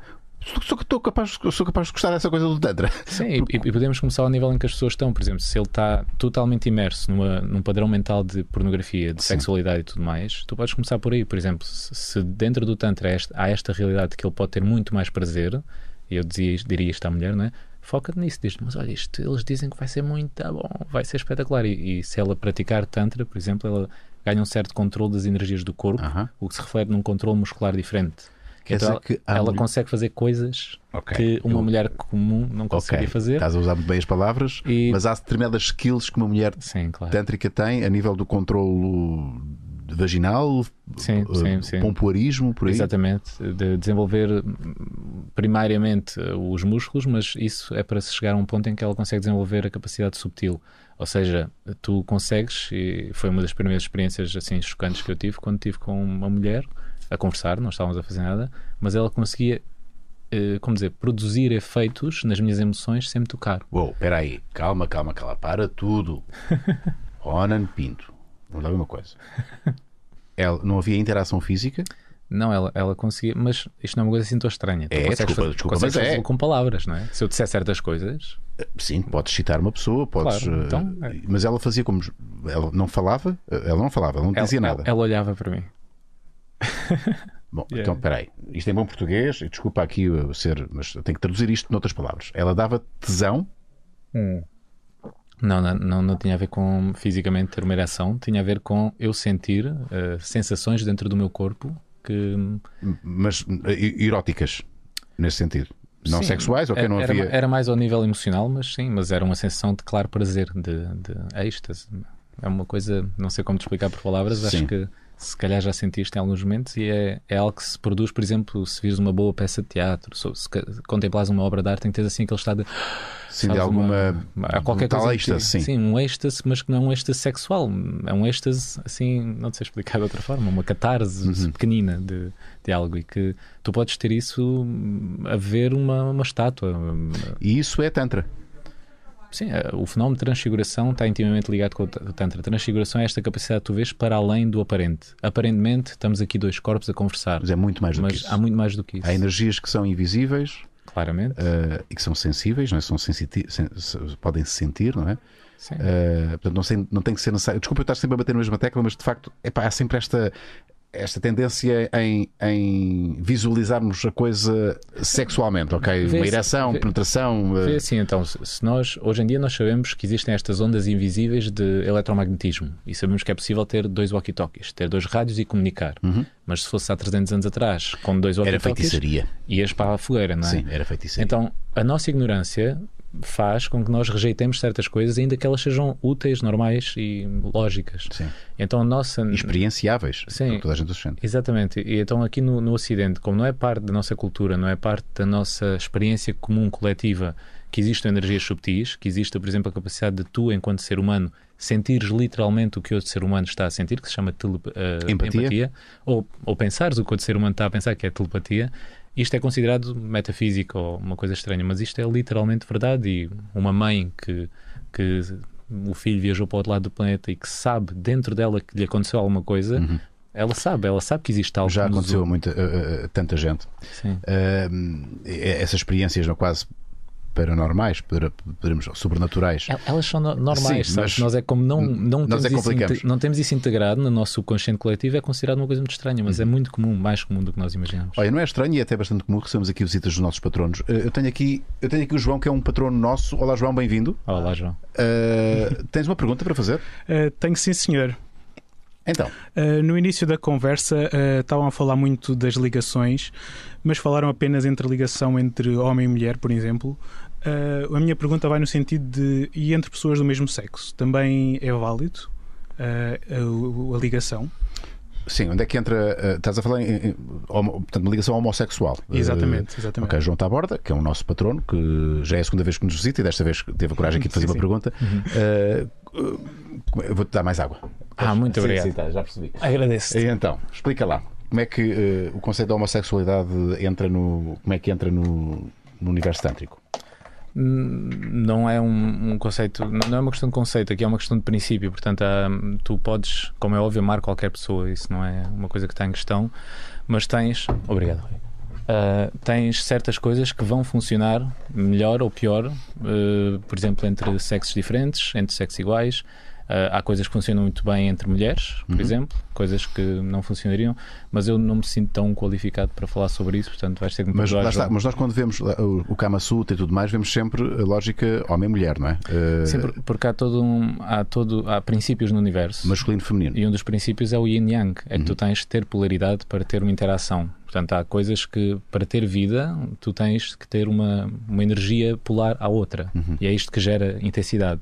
sou, sou capaz, sou capaz de gostar dessa coisa do Tantra. Sim, e, e podemos começar ao nível em que as pessoas estão. Por exemplo, se ele está totalmente imerso numa, num padrão mental de pornografia, de Sim. sexualidade e tudo mais, tu podes começar por aí. Por exemplo, se, dentro do Tantra há esta, há esta realidade de que ele pode ter muito mais prazer, e eu dizia, diria isto à mulher, não é? Foca-te nisso, diz mas olha, isto eles dizem que vai ser muito bom, vai ser espetacular. E, e se ela praticar Tantra, por exemplo, ela ganha um certo controle das energias do corpo, o que se reflete num controle muscular diferente. Quer então ela, que ela mulher- consegue fazer coisas Ok. que uma Eu- mulher comum não conseguiria Ok, fazer. Estás a usar muito bem as palavras, mas há determinadas skills que uma mulher tântrica tem a nível do controlo vaginal, Sim, eh, sim, sim. pompoarismo, por aí. Exatamente, de desenvolver hum, primariamente eh, os músculos, mas isso é para se chegar a um ponto em que ela consegue desenvolver a capacidade subtil. Ou seja, tu consegues, e foi uma das primeiras experiências assim chocantes que eu tive quando estive com uma mulher a conversar, não estávamos a fazer nada, mas ela conseguia, eh, como dizer, produzir efeitos nas minhas emoções sem me tocar. Uou, espera aí, calma, calma, calma, para tudo. Ronan Pinto, vamos lá ver uma coisa. Ela, não havia interação física? Não, ela, ela conseguia, mas isto não é uma coisa assim tão estranha. Tu É, consegues desculpa, fa- desculpa, consegues mas é. com palavras, não é? Se eu disser certas coisas, Sim, podes citar uma pessoa, podes. Claro, eh, então, é. Mas ela fazia como. Ela não falava? Ela não falava, ela não ela, dizia ela- nada. ela olhava para mim. Bom, Yeah. então peraí. Isto é bom português, desculpa aqui ser, mas eu tenho que traduzir isto noutras palavras. Ela dava tesão. Não, não, não, não tinha a ver com fisicamente ter uma ereção, tinha a ver com eu sentir eh, sensações dentro do meu corpo que. Mas eh, eróticas, nesse sentido. Não Sim, sexuais, não era, havia. era mais ao nível emocional, mas sim, mas era uma sensação de claro prazer, de, de êxtase. É uma coisa, não sei como te explicar por palavras, Sim. acho que se calhar já sentiste em alguns momentos e é, é algo que se produz, por exemplo, se vires uma boa peça de teatro, se, se uma obra de arte, tem que ter assim aquele estado de. Sim, de alguma. uma- há qualquer um tal coisa êxtase, sim. um êxtase, mas que não é um êxtase sexual, é um êxtase assim, não sei explicar de outra forma, uma catarse Uhum. pequenina de, de algo e que tu podes ter isso a ver uma, uma estátua. E isso é Tantra. Sim, eh, o fenómeno de transfiguração está intimamente ligado com o Tantra. Transfiguração é esta capacidade que tu vês para além do aparente. Aparentemente, estamos aqui dois corpos a conversar. Mas é muito mais do mas que isso. há muito mais do que isso. Há energias que são invisíveis Claramente. eh, e que são sensíveis, não é? são sensiti- sen- se- podem se sentir, não é? Sim. Eh, portanto, não, sei- não tem que ser necessário. Desculpa eu estar sempre a bater na mesma tecla, mas de facto epá, há sempre esta, esta tendência em, em visualizarmos a coisa sexualmente, ok? Vê Uma ereção, vê- penetração. eh, Foi assim, então, se nós, hoje em dia, nós sabemos que existem estas ondas invisíveis de eletromagnetismo e sabemos que é possível ter dois walkie-talkies, ter dois rádios e comunicar. Mas se fosse há 300 anos atrás, com dois Uhum. Era walkie-talkies, feitiçaria. ias para a fogueira, não é? Sim, era feitiçaria. Então, a nossa ignorância faz com que nós rejeitemos certas coisas, ainda que elas sejam úteis, normais e lógicas. Sim. Então, a nossa. Experienciáveis. Sim. Toda a gente sente. Exatamente. E então aqui no, no Ocidente, como não é parte da nossa cultura, não é parte da nossa experiência comum coletiva, que existam energias subtis, que exista, por exemplo, a capacidade de tu, enquanto ser humano, sentires literalmente o que outro ser humano está a sentir, que se chama telepa- eh, Empatia. ou, ou pensares o que outro ser humano está a pensar, que é telepatia. Isto é considerado metafísico ou uma coisa estranha, mas isto é literalmente verdade. E uma mãe que, que o filho viajou para o outro lado do planeta e que sabe dentro dela que lhe aconteceu alguma coisa, ela sabe, ela sabe que existe algo Uhum. Já aconteceu a muita, a- a- tanta gente. Sim. Eh, essas experiências não quase paranormais, para- podemos, sobrenaturais. El- Elas são no- normais, Sim, sabes? mas Nós é como não, não, nós temos é isso não temos isso integrado no nosso subconsciente coletivo, é considerado uma coisa muito estranha, mas é Uhum. muito comum, mais comum do que nós imaginamos. Olha, não é estranho e é até bastante comum recebemos aqui visitas dos nossos patronos. Eh, Eu tenho aqui, eu tenho aqui o João, que é um patrono nosso. Olá, João, bem-vindo. Olá, João. Eh, tens uma pergunta para fazer? Uh, tenho sim, senhor. Então, Uh, no início da conversa uh, estavam a falar muito das ligações, mas falaram apenas entre ligação entre homem e mulher, por exemplo. Uh, a minha pergunta vai no sentido de e entre pessoas do mesmo sexo também é válido uh, a, a ligação? sim, onde é que entra? eh, estás a falar em, em- homo- portanto, uma ligação homossexual. Exatamente, exatamente. Ok, João Taborda, que é o nosso patrono, que já é a segunda vez que nos visita e desta vez teve a coragem aqui de fazer Sim, uma sim. pergunta. Eh, eh, eu vou-te dar mais água. Ah, muito Sim, obrigado. sim, tá, já percebi. Agradeço. E então, explica lá. Como é que o conceito da homossexualidade entra no. Como é que entra no, no universo tântrico? Não é um, um conceito, não é uma questão de conceito, aqui é uma questão de princípio. Portanto, há- tu podes, como é óbvio, amar qualquer pessoa, isso não é uma coisa que está em questão, mas tens. Obrigado, Rui. Ah, tens certas coisas que vão funcionar melhor ou pior, eh, por exemplo, entre sexos diferentes, entre sexos iguais. Ah, há coisas que funcionam muito bem entre mulheres, por Uhum. exemplo, coisas que não funcionariam, mas eu não me sinto tão qualificado para falar sobre isso, portanto vais ter que me Mas, está, mas nós, quando vemos lá o, o Kama Sutra e tudo mais, vemos sempre a lógica homem-mulher, não é? Eh, Sim, por- porque há todo um, há todo há princípios no universo. Masculino e feminino. E um dos princípios é o yin yang, é que tu tens de ter polaridade para ter uma interação. Portanto, há coisas que para ter vida tu tens que ter uma, uma energia polar à outra. E é isto que gera intensidade.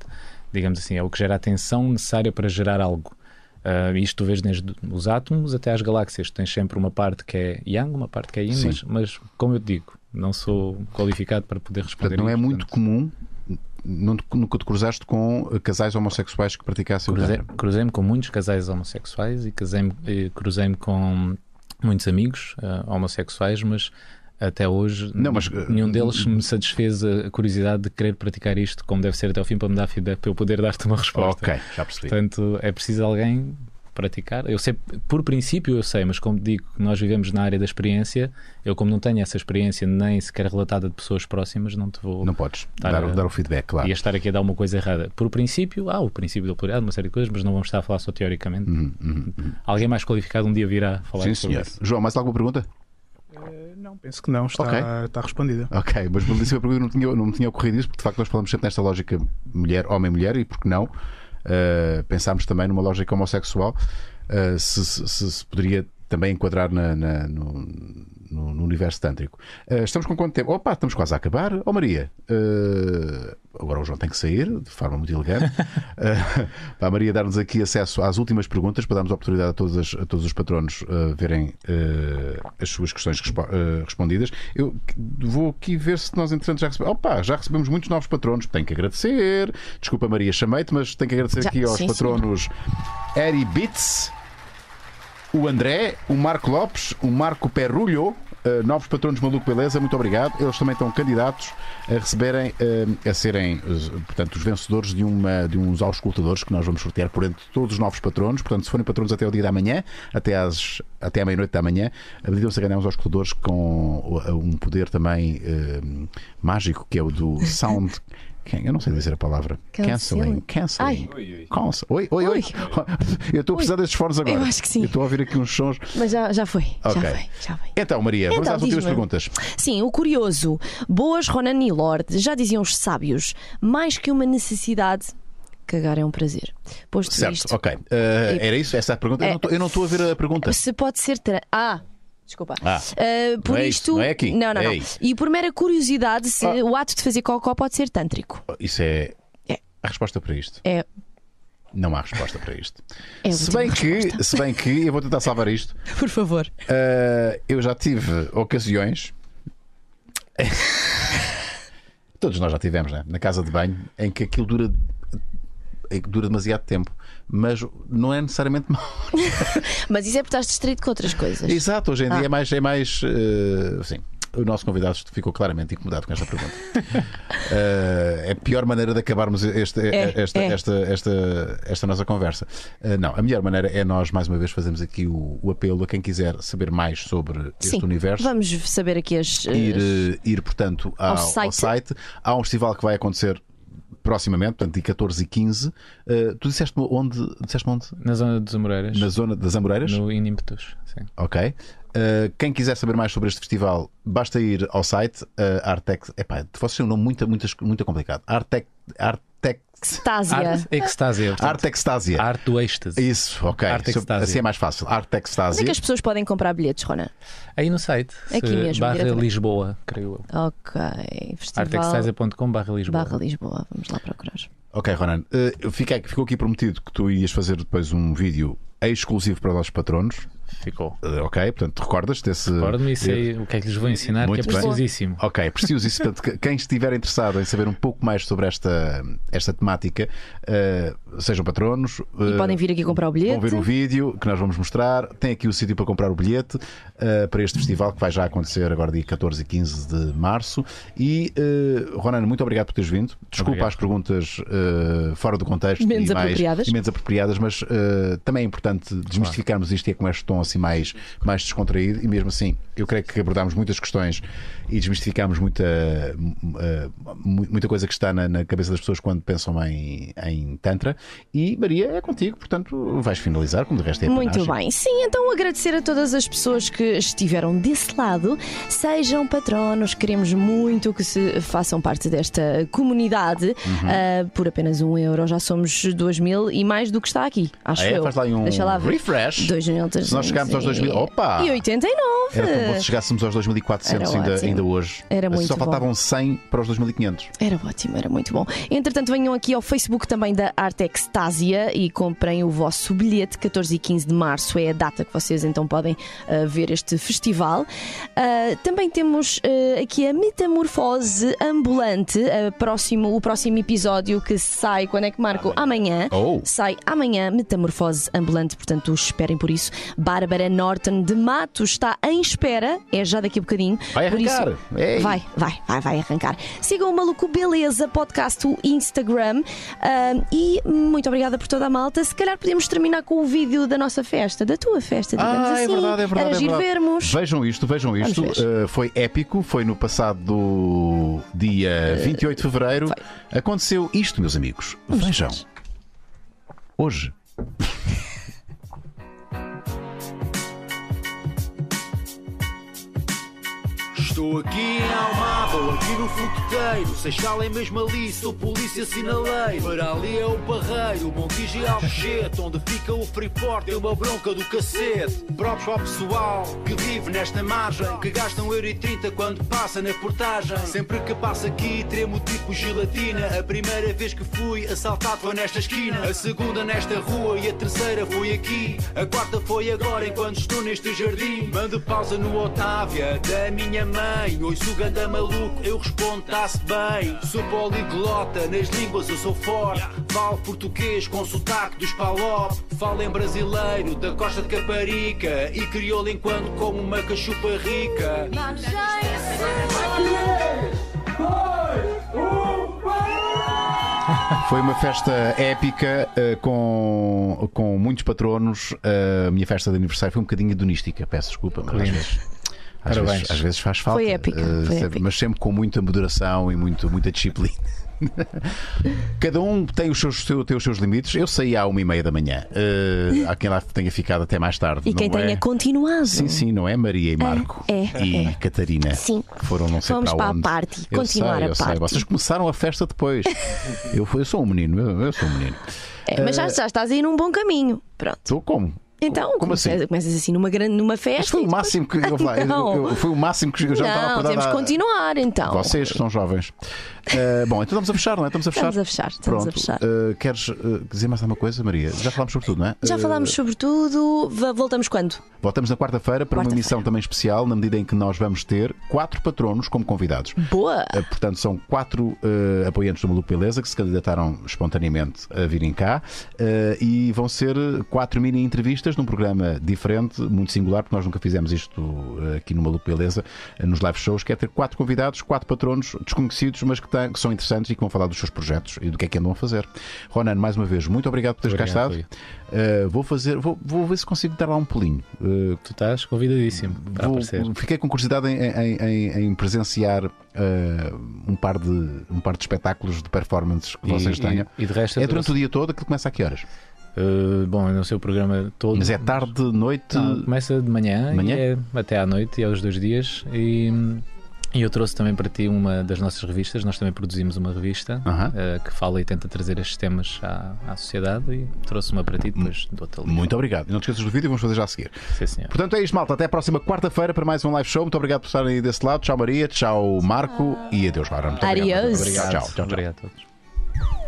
Digamos assim, é o que gera a tensão necessária para gerar algo. Ah, isto tu vês desde os átomos até às galáxias. Tens sempre uma parte que é yang, uma parte que é yin, mas, mas como eu te digo, não sou qualificado para poder responder Portanto, não é isto, muito comum. não te- Nunca te cruzaste com eh, casais homossexuais que praticassem o Cruzei- Tantra? Cruzei-me com muitos casais homossexuais e cruzei-me com muitos amigos eh, homossexuais, mas até hoje Não, mas, n- nenhum deles me satisfez a curiosidade de querer praticar isto como deve ser até ao fim para me dar feedback para eu poder dar-te uma resposta. Ok, já percebi. Portanto, é preciso alguém praticar. Eu sei, por princípio eu sei, mas como digo, nós vivemos na área da experiência, eu como não tenho essa experiência nem sequer relatada de pessoas próximas, não te vou Não podes dar, a- dar o feedback, claro. ia estar aqui a dar uma coisa errada. Por princípio, há o princípio da pluralidade, uma série de coisas, mas não vamos estar a falar só teoricamente. Alguém mais qualificado um dia virá falar Sim, sobre senhor. isso. João, mais alguma pergunta? Não, penso que não, está, Ok. está respondida. Ok, mas belíssima pergunta, não, tinha, não me tinha ocorrido isso, porque de facto nós falamos sempre nesta lógica mulher, homem-mulher, e porque não? Uh, pensámos também numa lógica homossexual, uh, se, se- se- se poderia também enquadrar na, na- no- no- no universo tântrico. Uh, estamos com quanto tempo? Opa, estamos quase a acabar. Ó Maria, uh, agora o João tem que sair de forma muito elegante. Uh, para a Maria dar-nos aqui acesso às últimas perguntas, para darmos oportunidade a todos, as- a todos os patronos verem as suas questões respo- respondidas. Eu vou aqui ver se nós, entretanto, já recebemos. Opa, já recebemos muitos novos patronos. Tenho que agradecer. Desculpa, Maria, chamei-te, mas tenho que agradecer Já, aqui aos sim, patronos Eri Bits, o André, o Marco Lopes, o Marco Perrulho. uh, novos patronos Maluco Beleza, muito obrigado. Eles também estão candidatos a receberem, uh, a serem, uh, portanto, os vencedores de, uma, de uns auscultadores que nós vamos sortear por entre todos os novos patronos. Portanto, se forem patronos até o dia da manhã, até, às, até à meia-noite da manhã, habilitam-se a ganhar uns auscultadores com um poder também uh, mágico, que é o do Sound. Eu não sei dizer a palavra. Canceling. Canceling. Ai. Cancel. Oi, oi, oi. Eu estou a precisar destes fones agora. Eu acho que sim. Eu estou a ouvir aqui uns sons. Mas já, já foi. Ok. Já foi. Já foi. Então, Maria, vamos Então, às últimas perguntas. Sim, o curioso. Boas, Ronan e Lorde, já diziam os sábios, mais que uma necessidade, cagar é um prazer. Posto Certo, isto, ok. Uh, era isso? Essa é a pergunta? Eu É. Eu não estou a ver a pergunta. se pode ser. Tra... Ah! Desculpa. Ah. Uh, por Não é isto. não é aqui. Não, não, É não. E por mera curiosidade, se Ah. o ato de fazer cocó pode ser tântrico. Isso é. É. A resposta para isto. É. Não há resposta para isto. É se, bem que, resposta. se bem que, eu vou tentar salvar isto. Por favor. Uh, eu já tive ocasiões. Todos nós já tivemos, né? Na casa de banho, em que aquilo dura. dura demasiado tempo. Mas não é necessariamente mau. Mas isso é porque estás distraído com outras coisas. Exato, hoje em dia Ah. é mais. É mais uh, sim. O nosso convidado ficou claramente incomodado com esta pergunta. Uh, é a pior maneira de acabarmos este- É, esta, é. Esta, esta, esta nossa conversa. Uh, não, a melhor maneira é nós, mais uma vez, fazermos aqui o, o apelo a quem quiser saber mais sobre este Sim. universo. Vamos saber aqui as. Ir, as- eh, ir portanto, ao, Ao ao site. site. Há um festival que vai acontecer proximamente, portanto, de 14 e 15. Uh, tu disseste onde? Disseste onde? Na zona dos Amoreiras. Na zona das Amoreiras? No Inimpetus, sim. Ok. Uh, quem quiser saber mais sobre este festival, basta ir ao site uh, Artex. Epá, vocês têm um nome muito, muito, muito complicado. Artec, Artex, Extásia. Arte Extásia. portanto. Arte do êxtase. Isso, ok. Artextásia. Assim é mais fácil. Onde é que as pessoas podem comprar bilhetes, Ronan? Aí no site. Aqui se- mesmo, Barra. Lisboa, creio eu. Ok. Festival. Artextásia.com barra Lisboa. Barra Lisboa. Vamos lá procurar. Ok, Ronan. Uh, fica- ficou aqui prometido que tu ias fazer depois um vídeo exclusivo para os nossos patronos. Ficou. Uh, ok, portanto, recordas desse. Recordo-me e sei o que é que lhes vou ensinar, Muito que é bem. preciosíssimo. Ok, preciosíssimo. Portanto, que- quem estiver interessado em saber um pouco mais sobre esta, esta temática, uh, sejam patronos. E uh, podem vir aqui comprar o bilhete. Vão ver o vídeo que nós vamos mostrar. Tem aqui o sítio para comprar o bilhete uh, para este festival que vai já acontecer agora dia 14 e 15 de março. E, uh, Ronan, muito obrigado por teres vindo. Desculpa Obrigado. as perguntas uh, fora do contexto Menos e, mais, apropriadas. e menos apropriadas, mas uh, também é importante desmistificarmos isto e é com este tom assim mais, mais descontraído. E mesmo assim, eu creio que abordámos muitas questões e desmistificámos muita, uh, mu- muita coisa que está na, na cabeça das pessoas quando pensam em, em Tantra. E Maria é contigo, portanto, vais finalizar, como de resto é Muito bem. Sim, então agradecer a todas as pessoas que estiveram desse lado. Sejam patronos, queremos muito que se façam parte desta comunidade. Uhum. Ah, por apenas um euro já somos dois mil e mais do que está aqui. Acho Ah, é? eu. Faz lá um Deixa lá ver. refresh. Dois mil, Se nós chegarmos aos 2000. Opa! E 89. Era tão bom se chegássemos aos 2400 Era ainda, ainda hoje. Era muito Só bom. faltavam 100 para os 2500. Era ótimo, era muito bom. Entretanto, venham aqui ao Facebook também da Arte Extásia e comprem o vosso bilhete. 14 e 15 de março é a data que vocês então podem ah, ver este festival. Ah, também temos ah, aqui a Metamorfose Ambulante, próximo, o próximo episódio que sai, quando é que marco? Amanhã. Oh. Sai amanhã, Metamorfose Ambulante, portanto esperem por isso. Bárbara Norton de Matos está em espera, é já daqui a bocadinho. Vai isso- arrancar. Ei. Vai, vai, vai, vai arrancar. Sigam o Maluco Beleza Podcast, o Instagram. Ahm, e muito obrigada por toda a malta. Se calhar podemos terminar com o vídeo da nossa festa, da tua festa, digamos Ah, assim. é verdade, é verdade. Era é verdade. vermos. Vejam isto, vejam isto. Uh, foi épico, foi no passado dia 28 de fevereiro. Aconteceu isto, meus amigos. vejam. Hoje. Estou aqui em Almada, ou aqui no fogueteiro. Seixal é mesmo ali, sou polícia sinaleiro. Para ali é o barreiro, o Montijo e Alcochete, onde fica o Freeport, deu uma bronca do cacete. Próprio ao pessoal que vive nesta margem, que gasta um euro e trinta quando passa na portagem. Sempre que passa aqui, tremo tipo gelatina. A primeira vez que fui assaltado foi nesta esquina, a segunda nesta rua e a terceira foi aqui. A quarta foi agora enquanto estou neste jardim. Mando pausa no Otávia da minha mãe. Ouço o ganda maluco, eu respondo, tá-se bem. Sou poliglota, nas línguas eu sou forte. Falo português com sotaque dos palop. Falo em brasileiro, da costa de Caparica. E crioulo enquanto como uma cachupa rica. Foi uma festa épica uh, com, com muitos patronos. Uh, a minha festa de aniversário foi um bocadinho hedonística, peço desculpa, mas às vezes, às Parabéns. vezes, às vezes faz falta. Foi épica, Uh, foi sempre- épica. Mas sempre com muita moderação e muito, muita disciplina. Cada um tem os seus, seu- tem os seus limites. Eu saí à uma e meia da manhã. Uh, há quem lá tenha ficado até mais tarde. E quem não tenha é? continuado. Sim, sim, não é? Maria e Marco é, e é. Catarina. Sim. Que foram não sei Fomos para para a onde. party, Eu continuar sei, a party. Vocês começaram a festa depois. eu, fui- eu sou um menino, eu, eu sou um menino. É, mas já, já estás aí num bom caminho. Pronto. Estou como? Então, Como assim? começas, começas assim numa, grande, numa festa. Mas foi o máximo que eu, Não. eu- foi o máximo que eu já estava Não, para temos que continuar então. Vocês que são jovens. Uh, bom, então estamos a fechar, não é? Estamos a fechar. Estamos a fechar, estamos a Pronto. fechar. Uh, queres uh, dizer mais alguma coisa, Maria? Já falámos sobre tudo, não é? Já falámos sobre tudo. Voltamos quando? Voltamos na quarta-feira para uma Quarta-feira. emissão também especial, na medida em que nós vamos ter quatro patronos como convidados. Boa! Portanto, são quatro apoiantes do Maluco Beleza que se candidataram espontaneamente a virem cá e vão ser quatro mini entrevistas num programa diferente, muito singular, porque nós nunca fizemos isto aqui no Maluco Beleza, nos live shows, que é ter quatro convidados, quatro patronos desconhecidos, mas que, que são interessantes e que vão falar dos seus projetos e do que é que andam a fazer. Ronan, mais uma vez, muito obrigado por teres cá Obrigado, estado. Uh, vou fazer, vou, vou ver se consigo dar lá um pulinho. Uh, Tu estás convidadíssimo para Vou- aparecer. fiquei com curiosidade em, em- em- em presenciar uh, um, par de, um par de espetáculos de performances que E- vocês e- tenham. e de resto é durante trouxe- o dia todo, aquilo começa a que horas? Uh, bom, eu não sei o programa todo. Mas é tarde, noite. Não, começa de manhã, Manhã? E é até à noite e é os dois dias. E, e eu trouxe também para ti uma das nossas revistas. Nós também produzimos uma revista uh, que fala e tenta trazer estes temas à, à sociedade. E trouxe uma para ti depois do outro Muito obrigado. E não te esqueças do vídeo, vamos fazer já a seguir. Sim, senhor. Portanto, é isto, malta. Até a próxima quarta-feira para mais um live show. Muito obrigado por estarem aí desse lado. Tchau, Maria. Tchau, Marco. E adeus, Laura. Muito obrigado. Adiós. Obrigado. Tchau, tchau, tchau. Obrigado a todos.